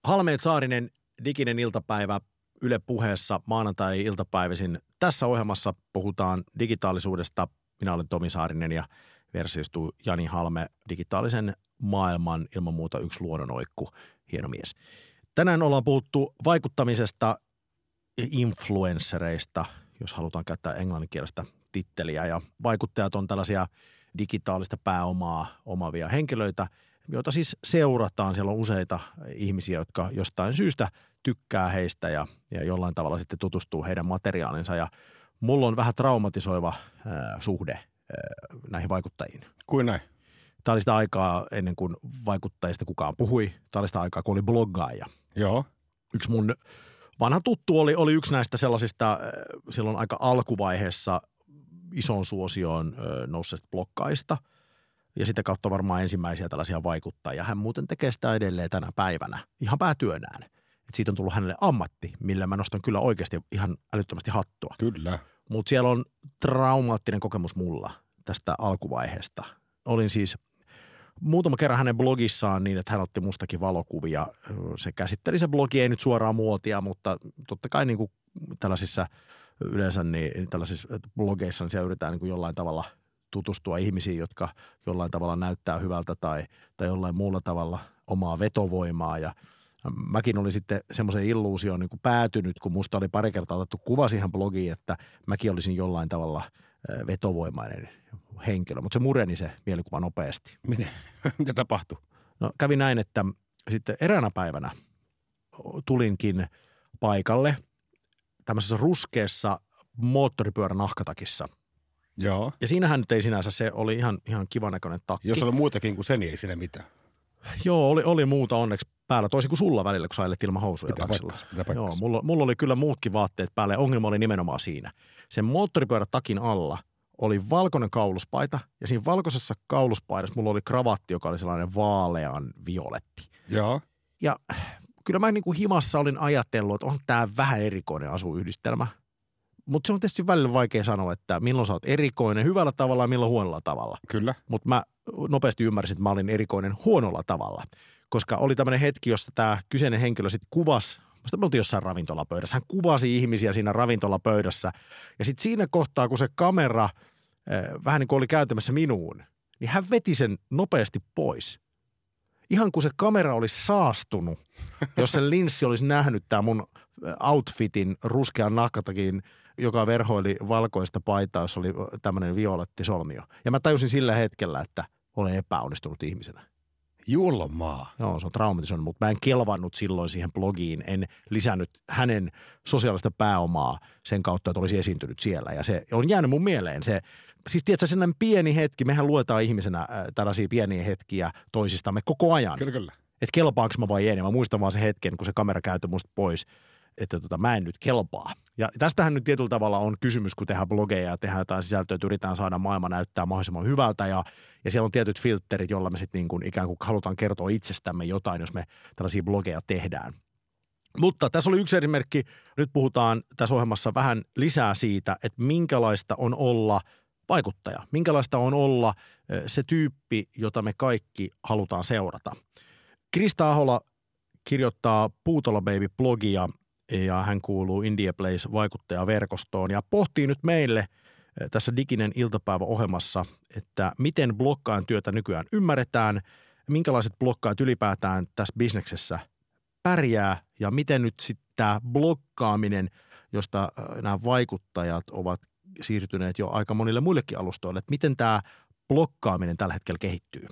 Halmeet Saarinen, diginen iltapäivä Yle puheessa maanantai-iltapäivisin. Tässä ohjelmassa puhutaan digitaalisuudesta. Minä olen Tomi Saarinen ja versiostuu Jani Halme, digitaalisen maailman ilman muuta yksi luonnonoikku, hieno mies. Tänään ollaan puhuttu vaikuttamisesta influenssereista, jos halutaan käyttää englanninkielistä titteliä. Ja vaikuttajat on tällaisia digitaalista pääomaa omavia henkilöitä, joita siis seurataan. Siellä on useita ihmisiä, jotka jostain syystä tykkää heistä ja, ja jollain tavalla sitten tutustuu heidän materiaalinsa. Ja mulla on vähän traumatisoiva äh, suhde äh, näihin vaikuttajiin. Kuin näin? Tämä oli sitä aikaa ennen kuin vaikuttajista kukaan puhui. Tämä oli sitä aikaa, kun oli bloggaaja. Joo. Yksi mun vanha tuttu oli, oli yksi näistä sellaisista äh, silloin aika alkuvaiheessa ison suosioon äh, nousseista blokkaista. Ja sitä kautta varmaan ensimmäisiä tällaisia vaikuttajia. Hän muuten tekee sitä edelleen tänä päivänä ihan päätyönään. Et siitä on tullut hänelle ammatti, millä mä nostan kyllä oikeasti ihan älyttömästi hattua. Kyllä. Mutta siellä on traumaattinen kokemus mulla tästä alkuvaiheesta. Olin siis muutama kerran hänen blogissaan niin, että hän otti mustakin valokuvia. Se käsitteli se blogi, ei nyt suoraan muotia, mutta totta kai niin kuin tällaisissa yleensä niin tällaisissa blogeissa niin siellä yritetään niin kuin jollain tavalla tutustua ihmisiin, jotka jollain tavalla näyttää hyvältä tai, tai jollain muulla tavalla omaa vetovoimaa ja Mäkin olin sitten semmoisen illuusioon niin kuin päätynyt, kun musta oli pari kertaa otettu kuva siihen blogiin, että mäkin olisin jollain tavalla vetovoimainen henkilö, mutta se mureni se mielikuva nopeasti. Miten, mitä tapahtui? No kävi näin, että sitten eräänä päivänä tulinkin paikalle tämmöisessä ruskeassa moottoripyörän nahkatakissa. Joo. Ja siinähän nyt ei sinänsä, se oli ihan, ihan kivan näköinen takki. Jos oli muutakin kuin se, niin ei siinä mitään. Joo, oli, oli muuta onneksi päällä, toisin kuin sulla välillä, kun sä ajelet ilman housuja Pitää taksilla. paikkansa, pitää paikkansa. Joo, mulla, mulla oli kyllä muutkin vaatteet päällä ja ongelma oli nimenomaan siinä. Sen moottoripyörätakin alla oli valkoinen kauluspaita ja siinä valkoisessa kauluspaidassa mulla oli kravatti, joka oli sellainen vaalean violetti. Joo. Ja kyllä mä niin kuin himassa olin ajatellut, että on tämä vähän erikoinen asuyhdistelmä. Mutta se on tietysti välillä vaikea sanoa, että milloin sä oot erikoinen hyvällä tavalla ja milloin huonolla tavalla. Kyllä. Mutta mä nopeasti ymmärsin, että mä olin erikoinen huonolla tavalla. Koska oli tämmöinen hetki, jossa tämä kyseinen henkilö sitten kuvasi, musta me oltiin jossain ravintolapöydässä, hän kuvasi ihmisiä siinä ravintolapöydässä. Ja sitten siinä kohtaa, kun se kamera eh, vähän niin kuin oli kääntymässä minuun, niin hän veti sen nopeasti pois. Ihan kuin se kamera olisi saastunut, jos se linssi olisi nähnyt tämä mun eh, outfitin ruskean nahkatakin, joka verhoili valkoista paitaa, jossa oli tämmöinen violetti solmio. Ja mä tajusin sillä hetkellä, että olen epäonnistunut ihmisenä. Julmaa. Joo, se on traumatisoinut, mutta mä en kelvannut silloin siihen blogiin. En lisännyt hänen sosiaalista pääomaa sen kautta, että olisi esiintynyt siellä. Ja se on jäänyt mun mieleen. Se, siis tiedätkö, sellainen pieni hetki, mehän luetaan ihmisenä äh, tällaisia pieniä hetkiä toisistamme koko ajan. Kyllä, kyllä. Että kelpaanko mä vai ei. Mä muistan vaan sen hetken, kun se kamera käytyi musta pois, että tota, mä en nyt kelpaa. Ja tästähän nyt tietyllä tavalla on kysymys, kun tehdään blogeja ja tehdään jotain sisältöä, että yritetään saada maailma näyttää mahdollisimman hyvältä ja, ja siellä on tietyt filterit, joilla me sitten niin kuin ikään kuin halutaan kertoa itsestämme jotain, jos me tällaisia blogeja tehdään. Mutta tässä oli yksi esimerkki. Nyt puhutaan tässä ohjelmassa vähän lisää siitä, että minkälaista on olla vaikuttaja. Minkälaista on olla se tyyppi, jota me kaikki halutaan seurata. Krista Ahola kirjoittaa Puutola Baby-blogia ja hän kuuluu India Place vaikuttajaverkostoon ja pohtii nyt meille eh, tässä Diginen iltapäivä ohjelmassa, että miten blokkaajan työtä nykyään ymmärretään, minkälaiset blokkaajat ylipäätään tässä bisneksessä pärjää ja miten nyt sitten tämä blokkaaminen, josta eh, nämä vaikuttajat ovat siirtyneet jo aika monille muillekin alustoille, että miten tämä blokkaaminen tällä hetkellä kehittyy.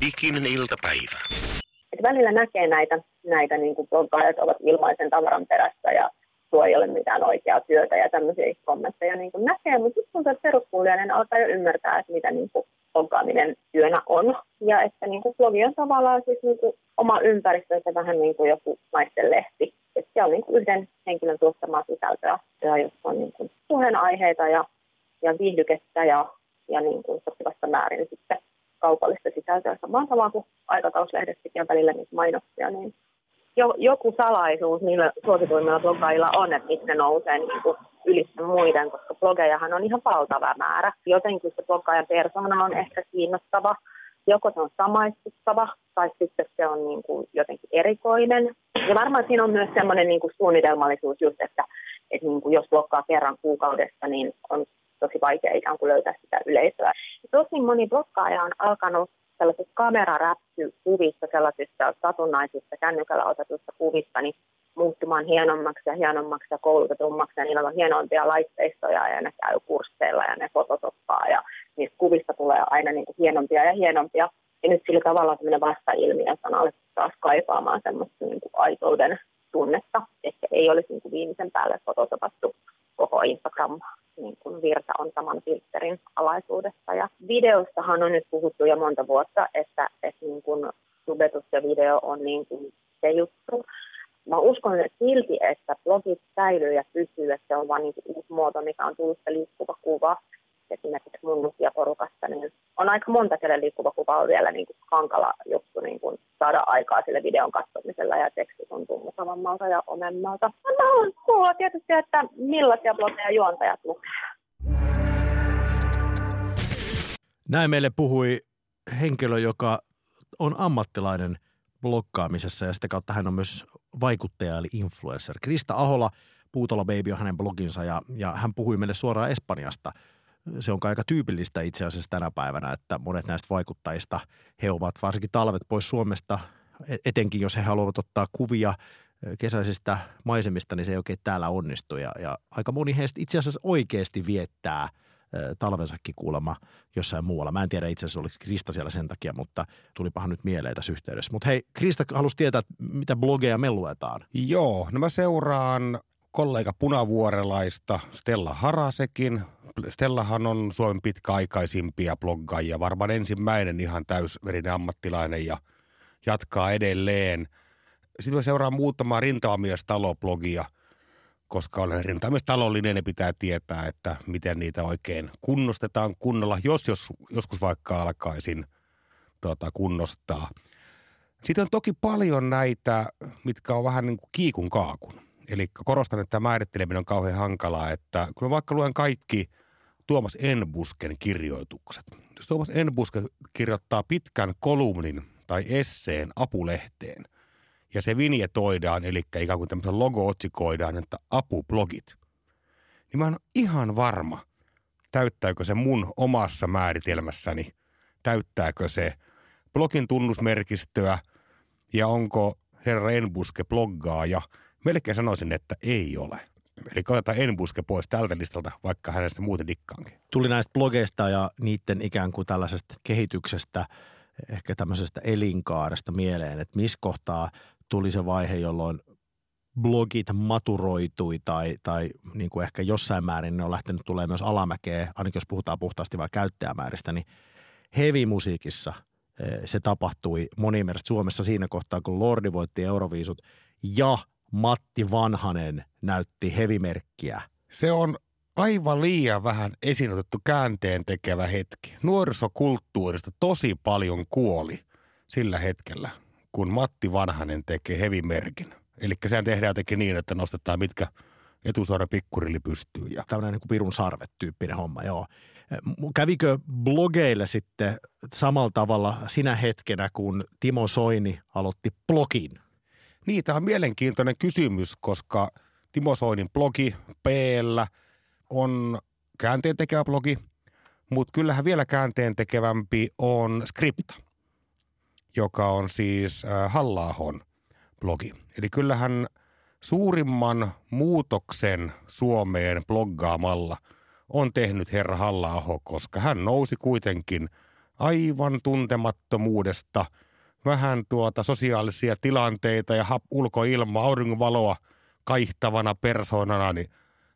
Diginen iltapäivä. Et välillä näkee näitä, näitä niin kuin bloggaajat ovat ilmaisen tavaran perässä ja tuo ei ole mitään oikeaa työtä ja tämmöisiä kommentteja niin kuin näkee, mutta sitten tuntuu, että peruskuulijainen alkaa jo ymmärtää, että mitä niin kuin työnä on. Ja että niin kuin blogi on tavallaan siis niin kuin oma ympäristönsä vähän niin kuin joku naisten lehti. Että se on niin kuin yhden henkilön tuottamaa sisältöä, ja jos on niin kuin puheenaiheita ja, ja viihdykettä ja, ja niin kuin sopivassa määrin sitten kaupallista sisältöä samaan tavalla kuin aikakauslehdestäkin on välillä niitä mainoksia, niin jo, joku salaisuus niillä suosituimmilla bloggailla on, että miksi ne nousee niin kuin ylitse muiden, koska blogejahan on ihan valtava määrä. Jotenkin se bloggaajan persona on ehkä kiinnostava, joko se on samaistuttava tai sitten se on niin kuin jotenkin erikoinen. Ja varmaan siinä on myös semmoinen niin kuin suunnitelmallisuus just, että, että niin kuin jos blokkaa kerran kuukaudessa, niin on tosi vaikea ikään kuin löytää sitä yleisöä. Tosi moni blokkaaja on alkanut sellaisista kameraräppykuvista, sellaisista satunnaisista kännykällä otetusta kuvista, niin muuttumaan hienommaksi ja hienommaksi ja koulutetummaksi. Ja niillä on hienompia laitteistoja ja ne käy kursseilla ja ne fototoppaa ja niistä kuvista tulee aina niin kuin hienompia ja hienompia. Ja nyt sillä tavalla sellainen vasta-ilmiö on alettu taas kaipaamaan semmoista niin kuin aitouden tunnetta, että ei olisi niin kuin viimeisen päälle fototopattu koko Instagram niin kuin virta on saman filterin alaisuudessa. Ja videostahan on nyt puhuttu jo monta vuotta, että, että niin kuin subetus ja video on niin kuin se juttu. Mä uskon että silti, että blogit säilyy ja pysyy, että se on vain niin uusi muoto, mikä on tullut se liikkuva kuva esimerkiksi mun porukasta, niin on aika monta, kelle liikkuva kuva on vielä niin kuin hankala juttu niin kuin saada aikaa sille videon katsomisella ja teksti tuntuu mukavammalta ja omemmalta. Mä haluan kuulla tietysti, että millaisia blogeja juontajat lukee. Näin meille puhui henkilö, joka on ammattilainen blokkaamisessa ja sitä kautta hän on myös vaikuttaja eli influencer. Krista Ahola, Puutola Baby on hänen bloginsa ja, ja hän puhui meille suoraan Espanjasta – se on aika tyypillistä itse asiassa tänä päivänä, että monet näistä vaikuttajista, he ovat varsinkin talvet pois Suomesta, e-, etenkin jos he haluavat ottaa kuvia e, kesäisistä maisemista, niin se ei oikein täällä onnistu. Ja, ja aika moni heistä itse asiassa oikeasti viettää e, talvensakin kuulemma jossain muualla. Mä en tiedä itse asiassa oliko Krista siellä sen takia, mutta tulipahan nyt mieleen tässä yhteydessä. Mutta hei, Krista halusi tietää, mitä blogeja me luetaan. Joo, no mä seuraan kollega punavuorelaista Stella Harasekin. Stellahan on Suomen pitkäaikaisimpia bloggaajia, varmaan ensimmäinen ihan täysverinen ammattilainen ja jatkaa edelleen. Sitten mä seuraan muutamaa rintamamiestalo-blogia, koska olen rintamamiestalollinen ja pitää tietää, että miten niitä oikein kunnostetaan kunnolla, jos, jos joskus vaikka alkaisin tuota, kunnostaa. Sitten on toki paljon näitä, mitkä on vähän niin kuin kiikun kaakun Eli korostan, että tämä määritteleminen on kauhean hankalaa, että kun vaikka luen kaikki Tuomas Enbusken kirjoitukset. Jos Tuomas Enbuske kirjoittaa pitkän kolumnin tai esseen apulehteen, ja se vinjetoidaan, eli ikään kuin tämmöisen logo-otsikoidaan, että apublogit, niin mä oon ihan varma, täyttääkö se mun omassa määritelmässäni, täyttääkö se blogin tunnusmerkistöä ja onko herra Enbuske bloggaaja – Melkein sanoisin, että ei ole. Eli otetaan Enbuske pois tältä listalta, vaikka hänestä muuten dikkaankin. Tuli näistä blogeista ja niiden ikään kuin tällaisesta kehityksestä, ehkä tämmöisestä elinkaaresta mieleen, että missä kohtaa tuli se vaihe, jolloin blogit maturoitui tai, tai niin kuin ehkä jossain määrin ne on lähtenyt tulee myös alamäkeä, ainakin jos puhutaan puhtaasti vain käyttäjämääristä, niin heavy-musiikissa eh, se tapahtui moniin Suomessa siinä kohtaa, kun Lordi voitti Euroviisut ja Matti Vanhanen näytti hevimerkkiä. Se on aivan liian vähän esinotettu käänteen tekevä hetki. Nuorisokulttuurista tosi paljon kuoli sillä hetkellä, kun Matti Vanhanen tekee hevimerkin. Eli sehän tehdään jotenkin niin, että nostetaan mitkä etusuora pikkurilli pystyy. Ja... Tällainen niin kuin pirun sarvet tyyppinen homma, joo. Kävikö blogeille sitten samalla tavalla sinä hetkenä, kun Timo Soini aloitti blogin? Niin, tämä on mielenkiintoinen kysymys, koska Timo Soinin blogi p on käänteen tekevä blogi, mutta kyllähän vielä käänteen tekevämpi on Skripta, joka on siis äh, halla blogi. Eli kyllähän suurimman muutoksen Suomeen bloggaamalla on tehnyt herra halla koska hän nousi kuitenkin aivan tuntemattomuudesta – vähän tuota sosiaalisia tilanteita ja ulkoilma, auringonvaloa kaihtavana persoonana, niin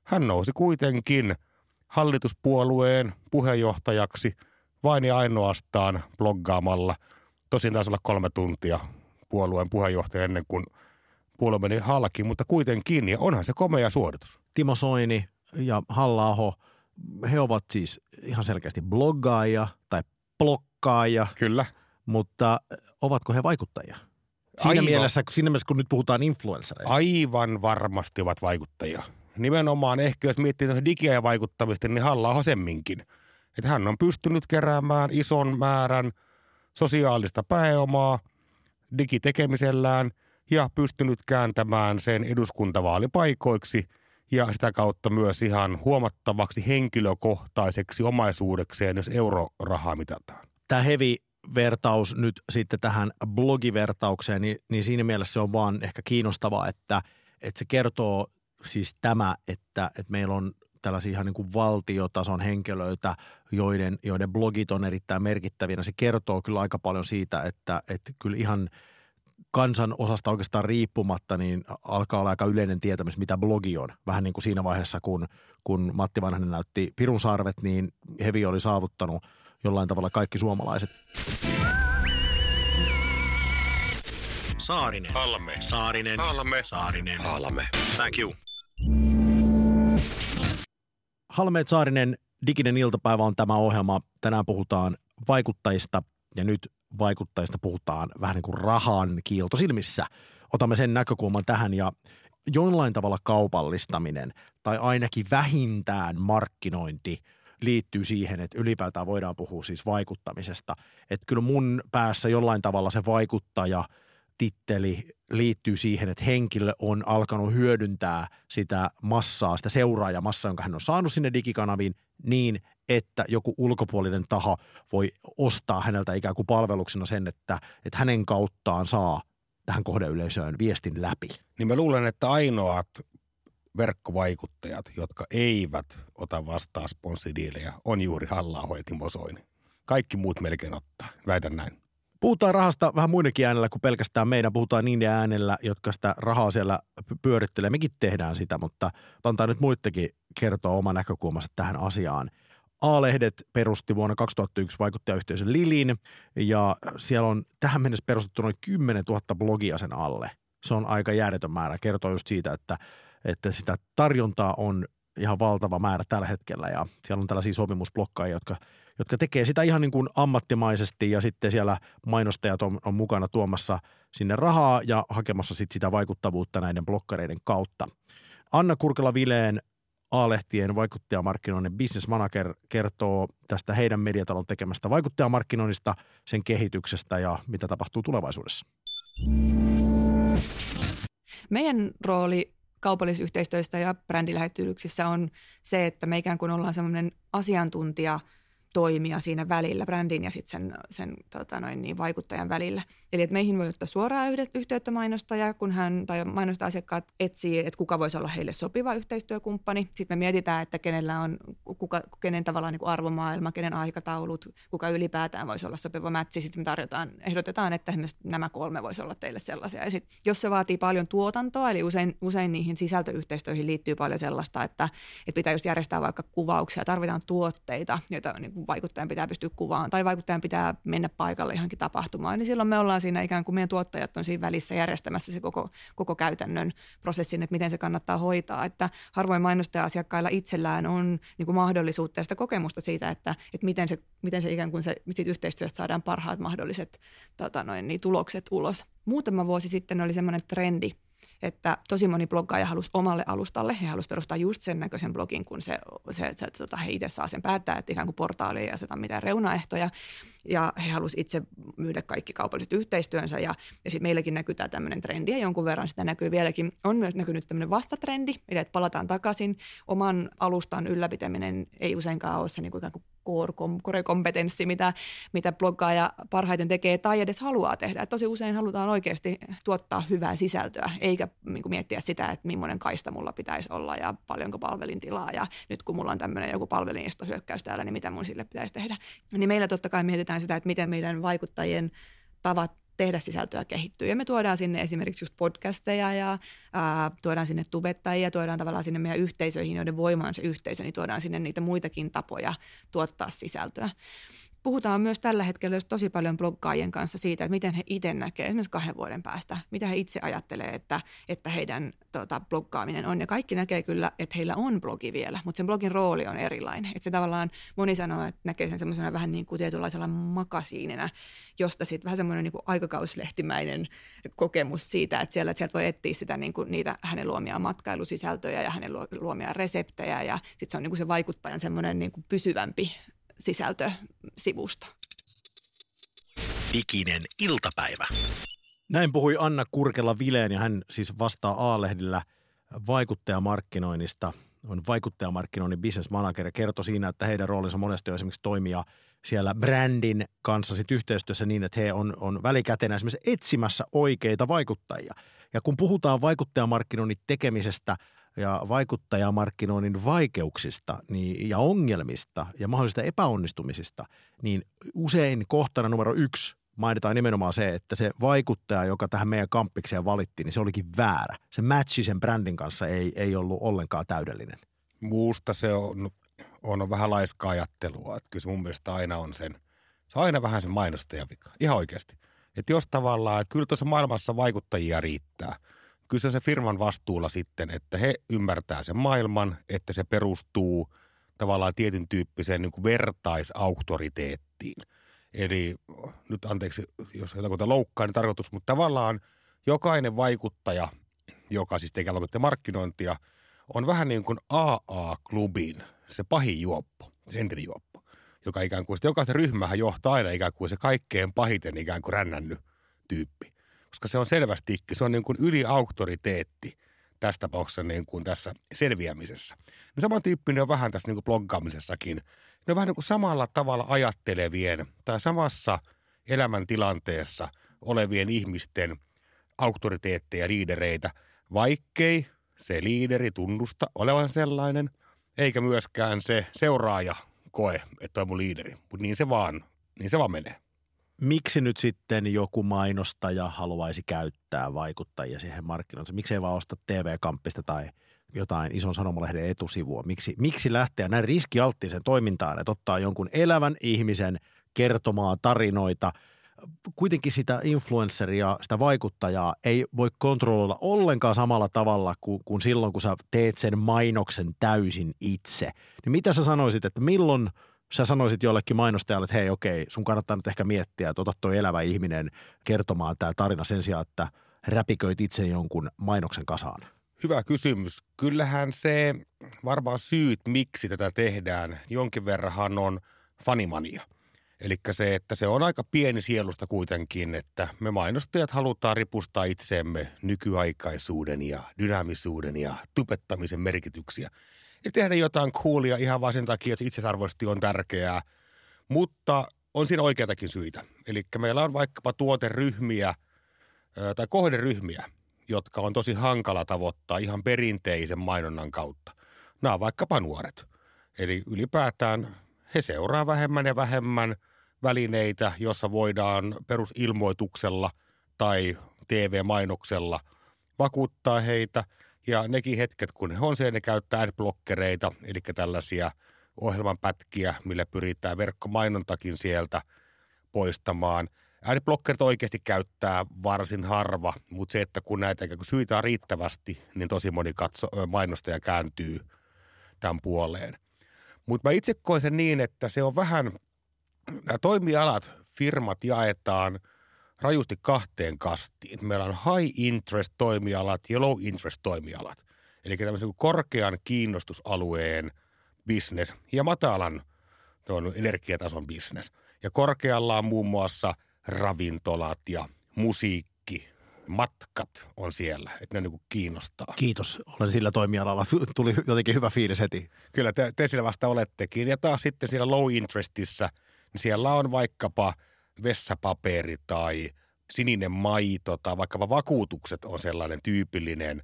hän nousi kuitenkin hallituspuolueen puheenjohtajaksi vain ja ainoastaan bloggaamalla. Tosin taisi olla kolme tuntia puolueen puheenjohtaja ennen kuin puolue meni halki, mutta kuitenkin, ja onhan se komea suoritus. Timo Soini ja halla he ovat siis ihan selkeästi bloggaajia tai blokkaajia. Kyllä. Mutta ovatko he vaikuttajia? Siinä Aivan. mielessä, siinä mielessä, kun nyt puhutaan influenssereista. Aivan varmasti ovat vaikuttajia. Nimenomaan ehkä, jos miettii digiä ja vaikuttamista, niin halla semminkin. Että hän on pystynyt keräämään ison määrän sosiaalista pääomaa digitekemisellään ja pystynyt kääntämään sen eduskuntavaalipaikoiksi ja sitä kautta myös ihan huomattavaksi henkilökohtaiseksi omaisuudekseen, jos eurorahaa mitataan. Tämä hevi vertaus nyt sitten tähän blogivertaukseen, niin, niin siinä mielessä se on vaan ehkä kiinnostavaa, että, että se kertoo siis tämä, että, että meillä on tällaisia ihan niin kuin valtiotason henkilöitä, joiden, joiden blogit on erittäin merkittäviä. Se kertoo kyllä aika paljon siitä, että, että kyllä ihan kansan osasta oikeastaan riippumatta, niin alkaa olla aika yleinen tietämys, mitä blogi on. Vähän niin kuin siinä vaiheessa, kun, kun Matti Vanhanen näytti Pirun sarvet, niin Hevi oli saavuttanut – jollain tavalla kaikki suomalaiset. Saarinen. Halme. Saarinen. Halme. Saarinen. Halme. Thank you. Halmeet Saarinen, diginen iltapäivä on tämä ohjelma. Tänään puhutaan vaikuttajista ja nyt vaikuttajista puhutaan vähän niin kuin rahan kiilto silmissä. Otamme sen näkökulman tähän ja jollain tavalla kaupallistaminen tai ainakin vähintään markkinointi – liittyy siihen, että ylipäätään voidaan puhua siis vaikuttamisesta. Että kyllä mun päässä jollain tavalla se vaikuttaja titteli liittyy siihen, että henkilö on alkanut hyödyntää sitä massaa, sitä seuraajamassaa, jonka hän on saanut sinne digikanaviin niin, että joku ulkopuolinen taho voi ostaa häneltä ikään kuin palveluksena sen, että, että hänen kauttaan saa tähän kohdeyleisöön viestin läpi. Niin mä luulen, että ainoat verkkovaikuttajat, jotka eivät ota vastaan sponssidiilejä, on juuri halla. Kaikki muut melkein ottaa, väitän näin. Puhutaan rahasta vähän muidenkin äänellä kuin pelkästään meidän. Puhutaan niin äänellä, jotka sitä rahaa siellä pyörittelee. Mekin tehdään sitä, mutta antaa nyt muittekin kertoa oma näkökulmansa tähän asiaan. A-lehdet perusti vuonna 2001 vaikuttajayhteisön Lilin ja siellä on tähän mennessä perustettu noin 10 000 blogia sen alle. Se on aika järjetön määrä. Kertoo just siitä, että että sitä tarjontaa on ihan valtava määrä tällä hetkellä ja siellä on tällaisia sopimusblokkaajia, jotka, jotka tekee sitä ihan niin kuin ammattimaisesti ja sitten siellä mainostajat on, on mukana tuomassa sinne rahaa ja hakemassa sit sitä vaikuttavuutta näiden blokkareiden kautta. Anna Kurkela-Vileen A-lehtien vaikuttajamarkkinoinnin business manager kertoo tästä heidän mediatalon tekemästä vaikuttajamarkkinoinnista, sen kehityksestä ja mitä tapahtuu tulevaisuudessa. Meidän rooli kaupallisyhteistyöstä ja brändilähettylyksissä on se, että me ikään kuin ollaan semmoinen asiantuntija – toimia siinä välillä, brändin ja sitten sen, sen tota noin, niin, vaikuttajan välillä. Eli että meihin voi ottaa suoraan yhteyttä mainostaja, kun hän tai mainosta asiakkaat etsii, että kuka voisi olla heille sopiva yhteistyökumppani. Sitten me mietitään, että kenellä on, kuka, kenen tavallaan niin kuin arvomaailma, kenen aikataulut, kuka ylipäätään voisi olla sopiva mätsi. Sitten me tarjotaan, ehdotetaan, että nämä kolme voisi olla teille sellaisia. Ja sit, jos se vaatii paljon tuotantoa, eli usein, usein niihin sisältöyhteistyöihin liittyy paljon sellaista, että, että pitää just järjestää vaikka kuvauksia, tarvitaan tuotteita, joita niin kuin vaikuttajan pitää pystyä kuvaan tai vaikuttajan pitää mennä paikalle johonkin tapahtumaan, niin silloin me ollaan siinä ikään kuin meidän tuottajat on siinä välissä järjestämässä se koko, koko käytännön prosessin, että miten se kannattaa hoitaa. Että harvoin mainostaja-asiakkailla itsellään on niin kuin mahdollisuutta ja sitä kokemusta siitä, että, että miten, se, miten se ikään kuin se, siitä yhteistyöstä saadaan parhaat mahdolliset tota noin, niin tulokset ulos. Muutama vuosi sitten oli semmoinen trendi, että tosi moni bloggaaja halusi omalle alustalle. He halusivat perustaa just sen näköisen blogin, kun se, se, se tota, he itse saa sen päättää, että ikään kuin portaali ei aseta mitään reunaehtoja. Ja he halusivat itse myydä kaikki kaupalliset yhteistyönsä ja, ja sitten meilläkin näkyy tämä tämmöinen trendi ja jonkun verran sitä näkyy vieläkin. On myös näkynyt tämmöinen vastatrendi, eli että palataan takaisin. Oman alustan ylläpitäminen ei useinkaan ole se niin kuin core-kompetenssi, mitä, mitä bloggaaja parhaiten tekee tai edes haluaa tehdä. Et tosi usein halutaan oikeasti tuottaa hyvää sisältöä, eikä niin kuin miettiä sitä, että millainen kaista mulla pitäisi olla ja paljonko palvelin tilaa ja nyt kun mulla on tämmöinen joku palvelinestohyökkäys täällä, niin mitä mun sille pitäisi tehdä. Niin meillä totta kai mietitään sitä, että miten meidän vaikuttajien tavat tehdä sisältöä kehittyy. Ja me tuodaan sinne esimerkiksi just podcasteja ja ää, tuodaan sinne tubettajia, tuodaan tavallaan sinne meidän yhteisöihin, joiden voima on se yhteisö, niin tuodaan sinne niitä muitakin tapoja tuottaa sisältöä puhutaan myös tällä hetkellä tosi paljon bloggaajien kanssa siitä, että miten he itse näkevät esimerkiksi kahden vuoden päästä, mitä he itse ajattelee, että, että heidän tota, bloggaaminen on. Ja kaikki näkee kyllä, että heillä on blogi vielä, mutta sen blogin rooli on erilainen. Että se tavallaan, moni sanoo, että näkee sen semmoisena vähän niin kuin tietynlaisella makasiinina, josta sitten vähän semmoinen niin aikakauslehtimäinen kokemus siitä, että, siellä, että sieltä voi etsiä sitä, niin kuin niitä hänen luomia matkailusisältöjä ja hänen luomia reseptejä ja sitten se on niin kuin se vaikuttajan semmoinen niin kuin pysyvämpi sisältösivusta. Diginen iltapäivä. Näin puhui Anna Kurkela Vileen ja hän siis vastaa A-lehdillä vaikuttajamarkkinoinnista. On vaikuttajamarkkinoinnin business manager ja kertoi siinä, että heidän roolinsa monesti on esimerkiksi toimia siellä brändin kanssa sit yhteistyössä niin, että he on, on välikätenä esimerkiksi etsimässä oikeita vaikuttajia. Ja kun puhutaan vaikuttajamarkkinoinnin tekemisestä – ja vaikuttajamarkkinoinnin vaikeuksista niin, ja ongelmista ja mahdollisista epäonnistumisista, niin usein kohtana numero yksi mainitaan nimenomaan se, että se vaikuttaja, joka tähän meidän kampikseen valittiin, niin se olikin väärä. Se matchi sen brändin kanssa ei, ei ollut ollenkaan täydellinen. Muusta se on, on vähän laiskaa ajattelua. Että kyllä se mun mielestä aina on sen, se on aina vähän sen mainostajan vika. Ihan oikeasti. Että jos tavallaan, että kyllä tuossa maailmassa vaikuttajia riittää – kyllä se on se firman vastuulla sitten, että he ymmärtää sen maailman, että se perustuu tavallaan tietyn tyyppiseen niin vertaisauktoriteettiin. Eli nyt anteeksi, jos jotakuta loukkaa, niin tarkoitus, mutta tavallaan jokainen vaikuttaja, joka siis tekee markkinointia, on vähän niin kuin AA-klubin se pahin juoppo, se entinen juoppo, joka ikään kuin, jokaista ryhmähän johtaa aina ikään kuin se kaikkein pahiten ikään kuin rännännyt tyyppi koska se on selvästi, se on niin kuin yliauktoriteetti tässä tapauksessa niin kuin tässä selviämisessä. Niin samantyyppinen on vähän tässä niin kuin bloggaamisessakin. Ne on vähän niin kuin samalla tavalla ajattelevien tai samassa elämäntilanteessa olevien ihmisten auktoriteetteja, liidereitä, vaikkei se liideri tunnusta olevan sellainen, eikä myöskään se seuraaja koe, että on mun liideri. Mutta niin se vaan, niin se vaan menee miksi nyt sitten joku mainostaja haluaisi käyttää vaikuttajia siihen markkinoille? Miksi ei vaan osta TV-kamppista tai jotain ison sanomalehden etusivua? Miksi, miksi lähteä näin riskialttiiseen toimintaan, että ottaa jonkun elävän ihmisen kertomaan tarinoita – kuitenkin sitä influenceria, sitä vaikuttajaa ei voi kontrolloida ollenkaan samalla tavalla kuin, kuin silloin, kun sä teet sen mainoksen täysin itse. Niin mitä sä sanoisit, että milloin – sä sanoisit jollekin mainostajalle, että hei okei, sun kannattaa nyt ehkä miettiä, että ota toi elävä ihminen kertomaan tämä tarina sen sijaan, että räpiköit itse jonkun mainoksen kasaan? Hyvä kysymys. Kyllähän se varmaan syyt, miksi tätä tehdään, jonkin verran on fanimania. Eli se, että se on aika pieni sielusta kuitenkin, että me mainostajat halutaan ripustaa itseemme nykyaikaisuuden ja dynaamisuuden ja tupettamisen merkityksiä ja tehdä jotain coolia ihan vain sen takia, että itsearvoisesti on tärkeää. Mutta on siinä oikeitakin syitä. Eli meillä on vaikkapa tuoteryhmiä tai kohderyhmiä, jotka on tosi hankala tavoittaa ihan perinteisen mainonnan kautta. Nämä on vaikkapa nuoret. Eli ylipäätään he seuraa vähemmän ja vähemmän välineitä, jossa voidaan perusilmoituksella tai TV-mainoksella vakuuttaa heitä – ja nekin hetket, kun he on siellä, ne käyttää adblockereita, eli tällaisia ohjelmanpätkiä, millä pyritään verkkomainontakin sieltä poistamaan. Adblockerit oikeasti käyttää varsin harva, mutta se, että kun näitä kun syitä on riittävästi, niin tosi moni katso, mainostaja kääntyy tämän puoleen. Mutta mä itse koen sen niin, että se on vähän, nämä toimialat, firmat jaetaan – rajusti kahteen kastiin. Meillä on high interest toimialat ja low interest toimialat. Eli tämmöisen korkean kiinnostusalueen business ja matalan energiatason business. Ja korkealla on muun muassa ravintolat ja musiikki, matkat on siellä, että ne niin kiinnostaa. Kiitos, olen sillä toimialalla. Tuli jotenkin hyvä fiilis heti. Kyllä te, te siellä vasta olettekin. Ja taas sitten siellä low interestissä, niin siellä on vaikkapa vessapaperi tai sininen maito tai vaikkapa vakuutukset on sellainen tyypillinen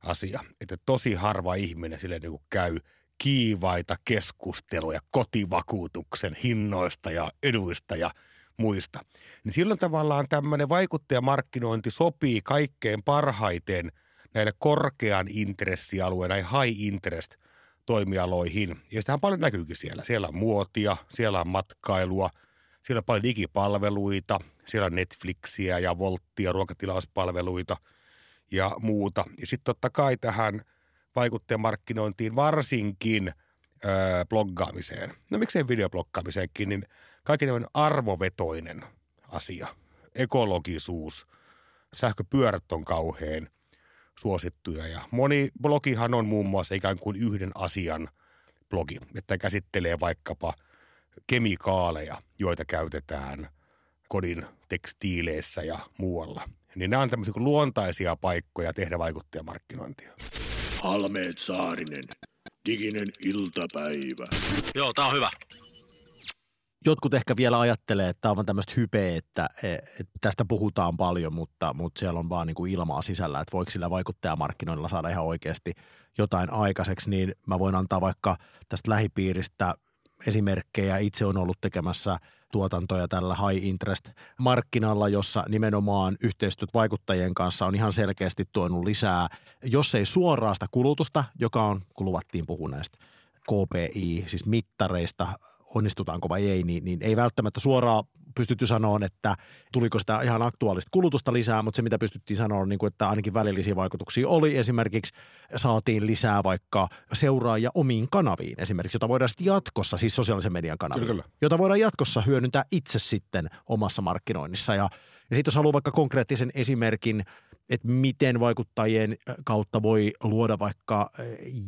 asia. Että tosi harva ihminen sille niin kuin käy kiivaita keskusteluja kotivakuutuksen hinnoista ja eduista ja muista. Niin silloin tavallaan tämmöinen vaikuttajamarkkinointi sopii kaikkein parhaiten näille korkean intressialueen, näihin high interest toimialoihin. Ja sitähän paljon näkyykin siellä. Siellä on muotia, siellä on matkailua, siellä on paljon digipalveluita, siellä on Netflixiä ja Volttia, ruokatilauspalveluita ja muuta. Ja sitten totta kai tähän vaikuttajamarkkinointiin varsinkin öö, bloggaamiseen. No miksei videobloggaamiseenkin, niin kaikki tämmöinen arvovetoinen asia. Ekologisuus, sähköpyörät on kauhean suosittuja ja moni blogihan on muun muassa ikään kuin yhden asian blogi, että käsittelee vaikkapa kemikaaleja, joita käytetään kodin tekstiileissä ja muualla. Niin nämä on tämmöisiä kuin luontaisia paikkoja tehdä vaikuttajamarkkinointia. Halmeet Saarinen, diginen iltapäivä. Joo, tää on hyvä. Jotkut ehkä vielä ajattelee, että tämä on tämmöistä hypeä, että, että tästä puhutaan paljon, mutta, mutta siellä on vaan niin kuin ilmaa sisällä, että voiko sillä vaikuttajamarkkinoinnilla saada ihan oikeasti jotain aikaiseksi, niin mä voin antaa vaikka tästä lähipiiristä esimerkkejä. Itse on ollut tekemässä tuotantoja tällä high interest markkinalla, jossa nimenomaan yhteistyöt vaikuttajien kanssa on ihan selkeästi tuonut lisää, jos ei suoraan sitä kulutusta, joka on, kun luvattiin puhua näistä KPI, siis mittareista, onnistutaanko vai ei, niin, niin ei välttämättä suoraan pystytty sanoa, että tuliko sitä ihan aktuaalista kulutusta lisää, mutta se mitä pystyttiin sanoa on, niin kuin, että ainakin välillisiä vaikutuksia oli. Esimerkiksi saatiin lisää vaikka seuraajia omiin kanaviin esimerkiksi, jota voidaan sitten jatkossa, siis sosiaalisen median kanaviin, Kyllä, kyllä. jota voidaan jatkossa hyödyntää itse sitten omassa markkinoinnissa. Ja, ja sitten jos haluaa vaikka konkreettisen esimerkin, että miten vaikuttajien kautta voi luoda vaikka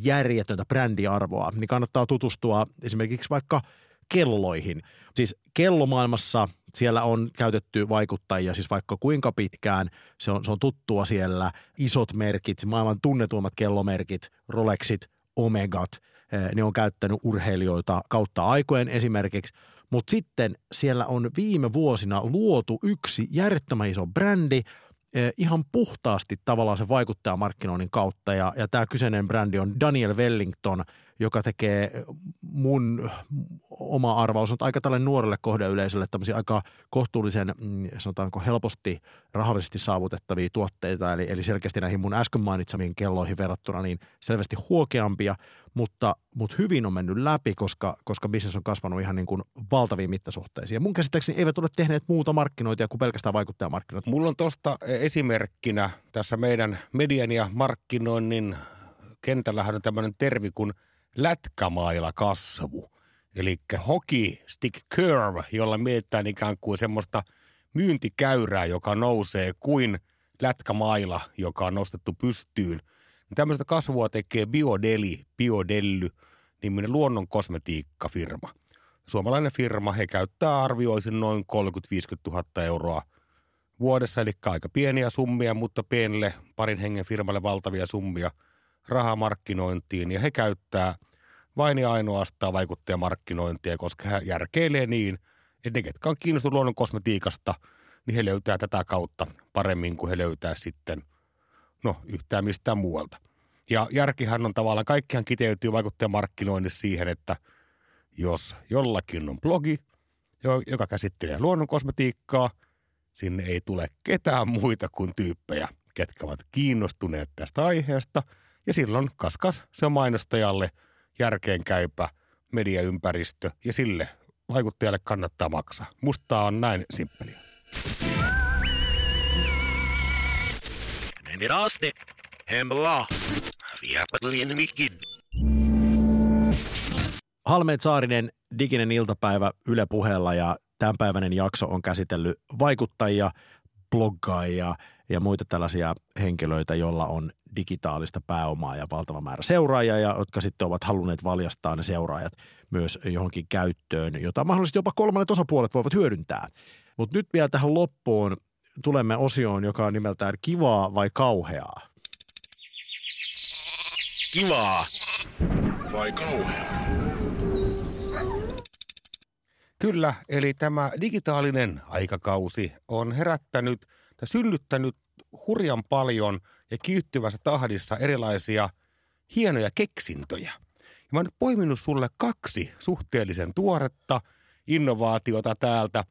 järjetöntä brändiarvoa, niin kannattaa tutustua esimerkiksi vaikka – kelloihin. Siis kellomaailmassa siellä on käytetty vaikuttajia siis vaikka kuinka pitkään. Se on, se on tuttua siellä. Isot merkit, maailman tunnetuimmat kellomerkit, Rolexit, Omegat, eh, ne on käyttänyt urheilijoita kautta aikojen esimerkiksi. Mutta sitten siellä on viime vuosina luotu yksi järjettömän iso brändi – Eh, ihan puhtaasti tavallaan se vaikuttajamarkkinoinnin kautta. Ja, ja tämä kyseinen brändi on Daniel Wellington, joka tekee mun oma arvaus on aika tälle nuorelle kohdeyleisölle tämmöisiä aika kohtuullisen, mm, sanotaanko helposti rahallisesti saavutettavia tuotteita, eli, eli selkeästi näihin mun äsken mainitsamiin kelloihin verrattuna niin selvästi huokeampia, mutta, mutta hyvin on mennyt läpi, koska, koska bisnes on kasvanut ihan niin kuin valtaviin mittasuhteisiin. Ja mun käsittääkseni eivät ole tehneet muuta markkinointia kuin pelkästään vaikuttajamarkkinoita. Mulla on tuosta esimerkkinä tässä meidän median ja markkinoinnin kentällähän on tämmöinen termi kuin lätkämaila kasvu. Eli hockey stick curve, jolla mietitään ikään kuin semmoista myyntikäyrää, joka nousee kuin lätkämaila, joka on nostettu pystyyn. Tämmöistä kasvua tekee Biodeli, Biodelly, niminen luonnon kosmetiikkafirma. Suomalainen firma, he käyttää arvioisin noin 30-50 000 euroa vuodessa, eli aika pieniä summia, mutta pienelle parin hengen firmalle valtavia summia rahamarkkinointiin. Ja he käyttää vain ja ainoastaan vaikuttajamarkkinointia, koska he järkeilee niin, että ne, ketkä on kiinnostunut luonnon kosmetiikasta, niin he löytää tätä kautta paremmin kuin he löytää sitten, no yhtään mistään muualta. Ja järkihän on tavallaan, kaikkihan kiteytyy vaikuttajamarkkinoinnissa siihen, että jos jollakin on blogi, joka käsittelee luonnon kosmetiikkaa, sinne ei tule ketään muita kuin tyyppejä, ketkä ovat kiinnostuneet tästä aiheesta. Ja silloin kaskas se on mainostajalle järkeen käypä mediaympäristö ja sille vaikuttajalle kannattaa maksaa. Musta on näin simppeliä. Men asti. Hemla. Viapatlien mikin. Halmeet Saarinen, diginen iltapäivä Yle puheella ja tämänpäiväinen jakso on käsitellyt vaikuttajia, bloggaajia, ja muita tällaisia henkilöitä, joilla on digitaalista pääomaa ja valtava määrä seuraajia, ja jotka sitten ovat halunneet valjastaa ne seuraajat myös johonkin käyttöön, jota mahdollisesti jopa kolmannet osapuolet voivat hyödyntää. Mutta nyt vielä tähän loppuun tulemme osioon, joka on nimeltään kivaa vai kauheaa. Kivaa vai kauheaa? Kyllä, eli tämä digitaalinen aikakausi on herättänyt tai synnyttänyt hurjan paljon ja kiihtyvässä tahdissa erilaisia hienoja keksintöjä. Ja mä oon nyt poiminut sulle kaksi suhteellisen tuoretta innovaatiota täältä.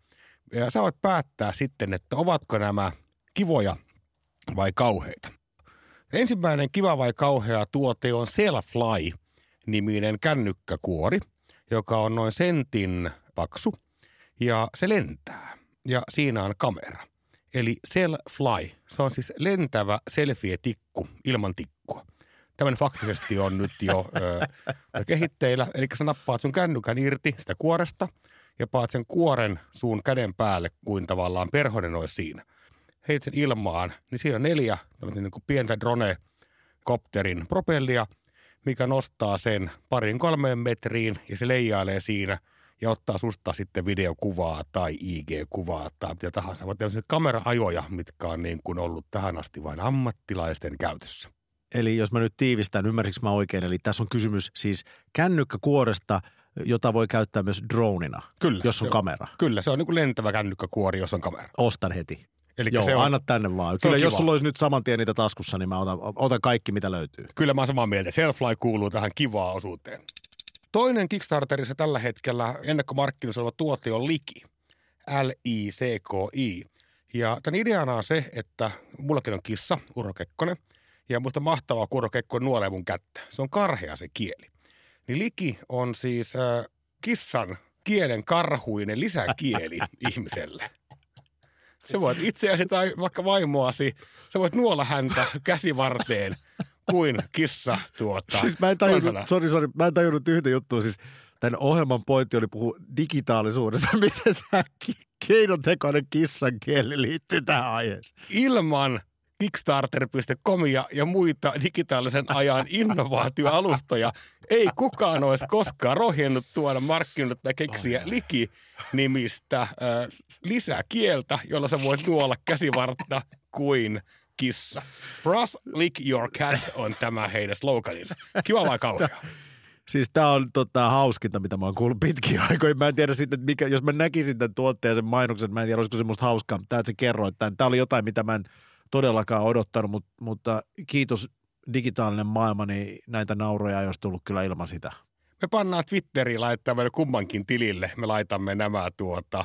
Ja sä voit päättää sitten, että ovatko nämä kivoja vai kauheita. Ensimmäinen kiva vai kauhea tuote on Selfly-niminen kännykkäkuori, joka on noin sentin paksu ja se lentää ja siinä on kamera. Eli Selfly, se on siis lentävä selfie-tikku ilman tikkua. Tämmöinen faktisesti on nyt jo ö, kehitteillä. Eli sä nappaat sun kännykän irti sitä kuoresta ja paat sen kuoren suun käden päälle, kuin tavallaan perhonen olisi siinä. Heit sen ilmaan, niin siinä on neljä niin kuin pientä drone-kopterin propellia, mikä nostaa sen parin kolmeen metriin ja se leijailee siinä ja ottaa susta sitten videokuvaa tai IG-kuvaa tai mitä tahansa. Vaan tämmöisiä kamera-ajoja, mitkä on niin kuin ollut tähän asti vain ammattilaisten käytössä. Eli jos mä nyt tiivistän, ymmärsikö mä oikein, eli tässä on kysymys siis kännykkäkuoresta, jota voi käyttää myös dronina, Kyllä. jos on se kamera. Kyllä, se on niin kuin lentävä kännykkäkuori, jos on kamera. Ostan heti. Eli Joo, se on, anna tänne vaan. Kyllä jos kiva. sulla olisi nyt saman tien niitä taskussa, niin mä otan, otan kaikki, mitä löytyy. Kyllä mä oon samaa mieltä. Selfly kuuluu tähän kivaa osuuteen. Toinen Kickstarterissa tällä hetkellä ennakkomarkkinoissa oleva tuote on Liki. L-I-C-K-I. Ja tämän ideana on se, että mullakin on kissa, Urho Kekkonen, ja musta mahtavaa, kun Urho Kekkonen nuolee mun kättä. Se on karhea se kieli. Niin Liki on siis äh, kissan kielen karhuinen lisäkieli ihmiselle. Sä voit itseäsi tai vaikka vaimoasi, sä voit nuolla häntä käsivarteen kuin kissa tuota. Siis mä en tajunnut, sorry, sorry, mä en tajunnut yhtä juttua. Siis tämän ohjelman pointti oli puhua digitaalisuudesta. Miten tämä keinotekoinen kissan kieli liittyy tähän aiheeseen? Ilman Kickstarter.comia ja muita digitaalisen ajan innovaatioalustoja ei kukaan olisi koskaan rohjennut tuoda markkinoille tai keksiä liki-nimistä äh, lisäkieltä, jolla sä voit nuolla käsivartta kuin kissa. Brush lick your cat on tämä heidän sloganinsa. Kiva vai kauhea? Siis tämä on tota, hauskinta, mitä mä oon kuullut pitkin aikoina. Mä en tiedä sitten, että mikä, jos mä näkisin tämän tuotteen sen mainoksen, mä en tiedä, olisiko se musta hauskaa, mutta että sä kerroit tämän. Tämä oli jotain, mitä mä en todellakaan odottanut, mutta, mutta kiitos digitaalinen maailma, niin näitä nauroja ei olisi tullut kyllä ilman sitä. Me pannaan Twitteriin laittaa vielä kummankin tilille. Me laitamme nämä tuota,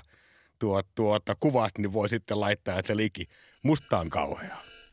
tuot, tuota, kuvat, niin voi sitten laittaa, että liki. Musta on kauhea.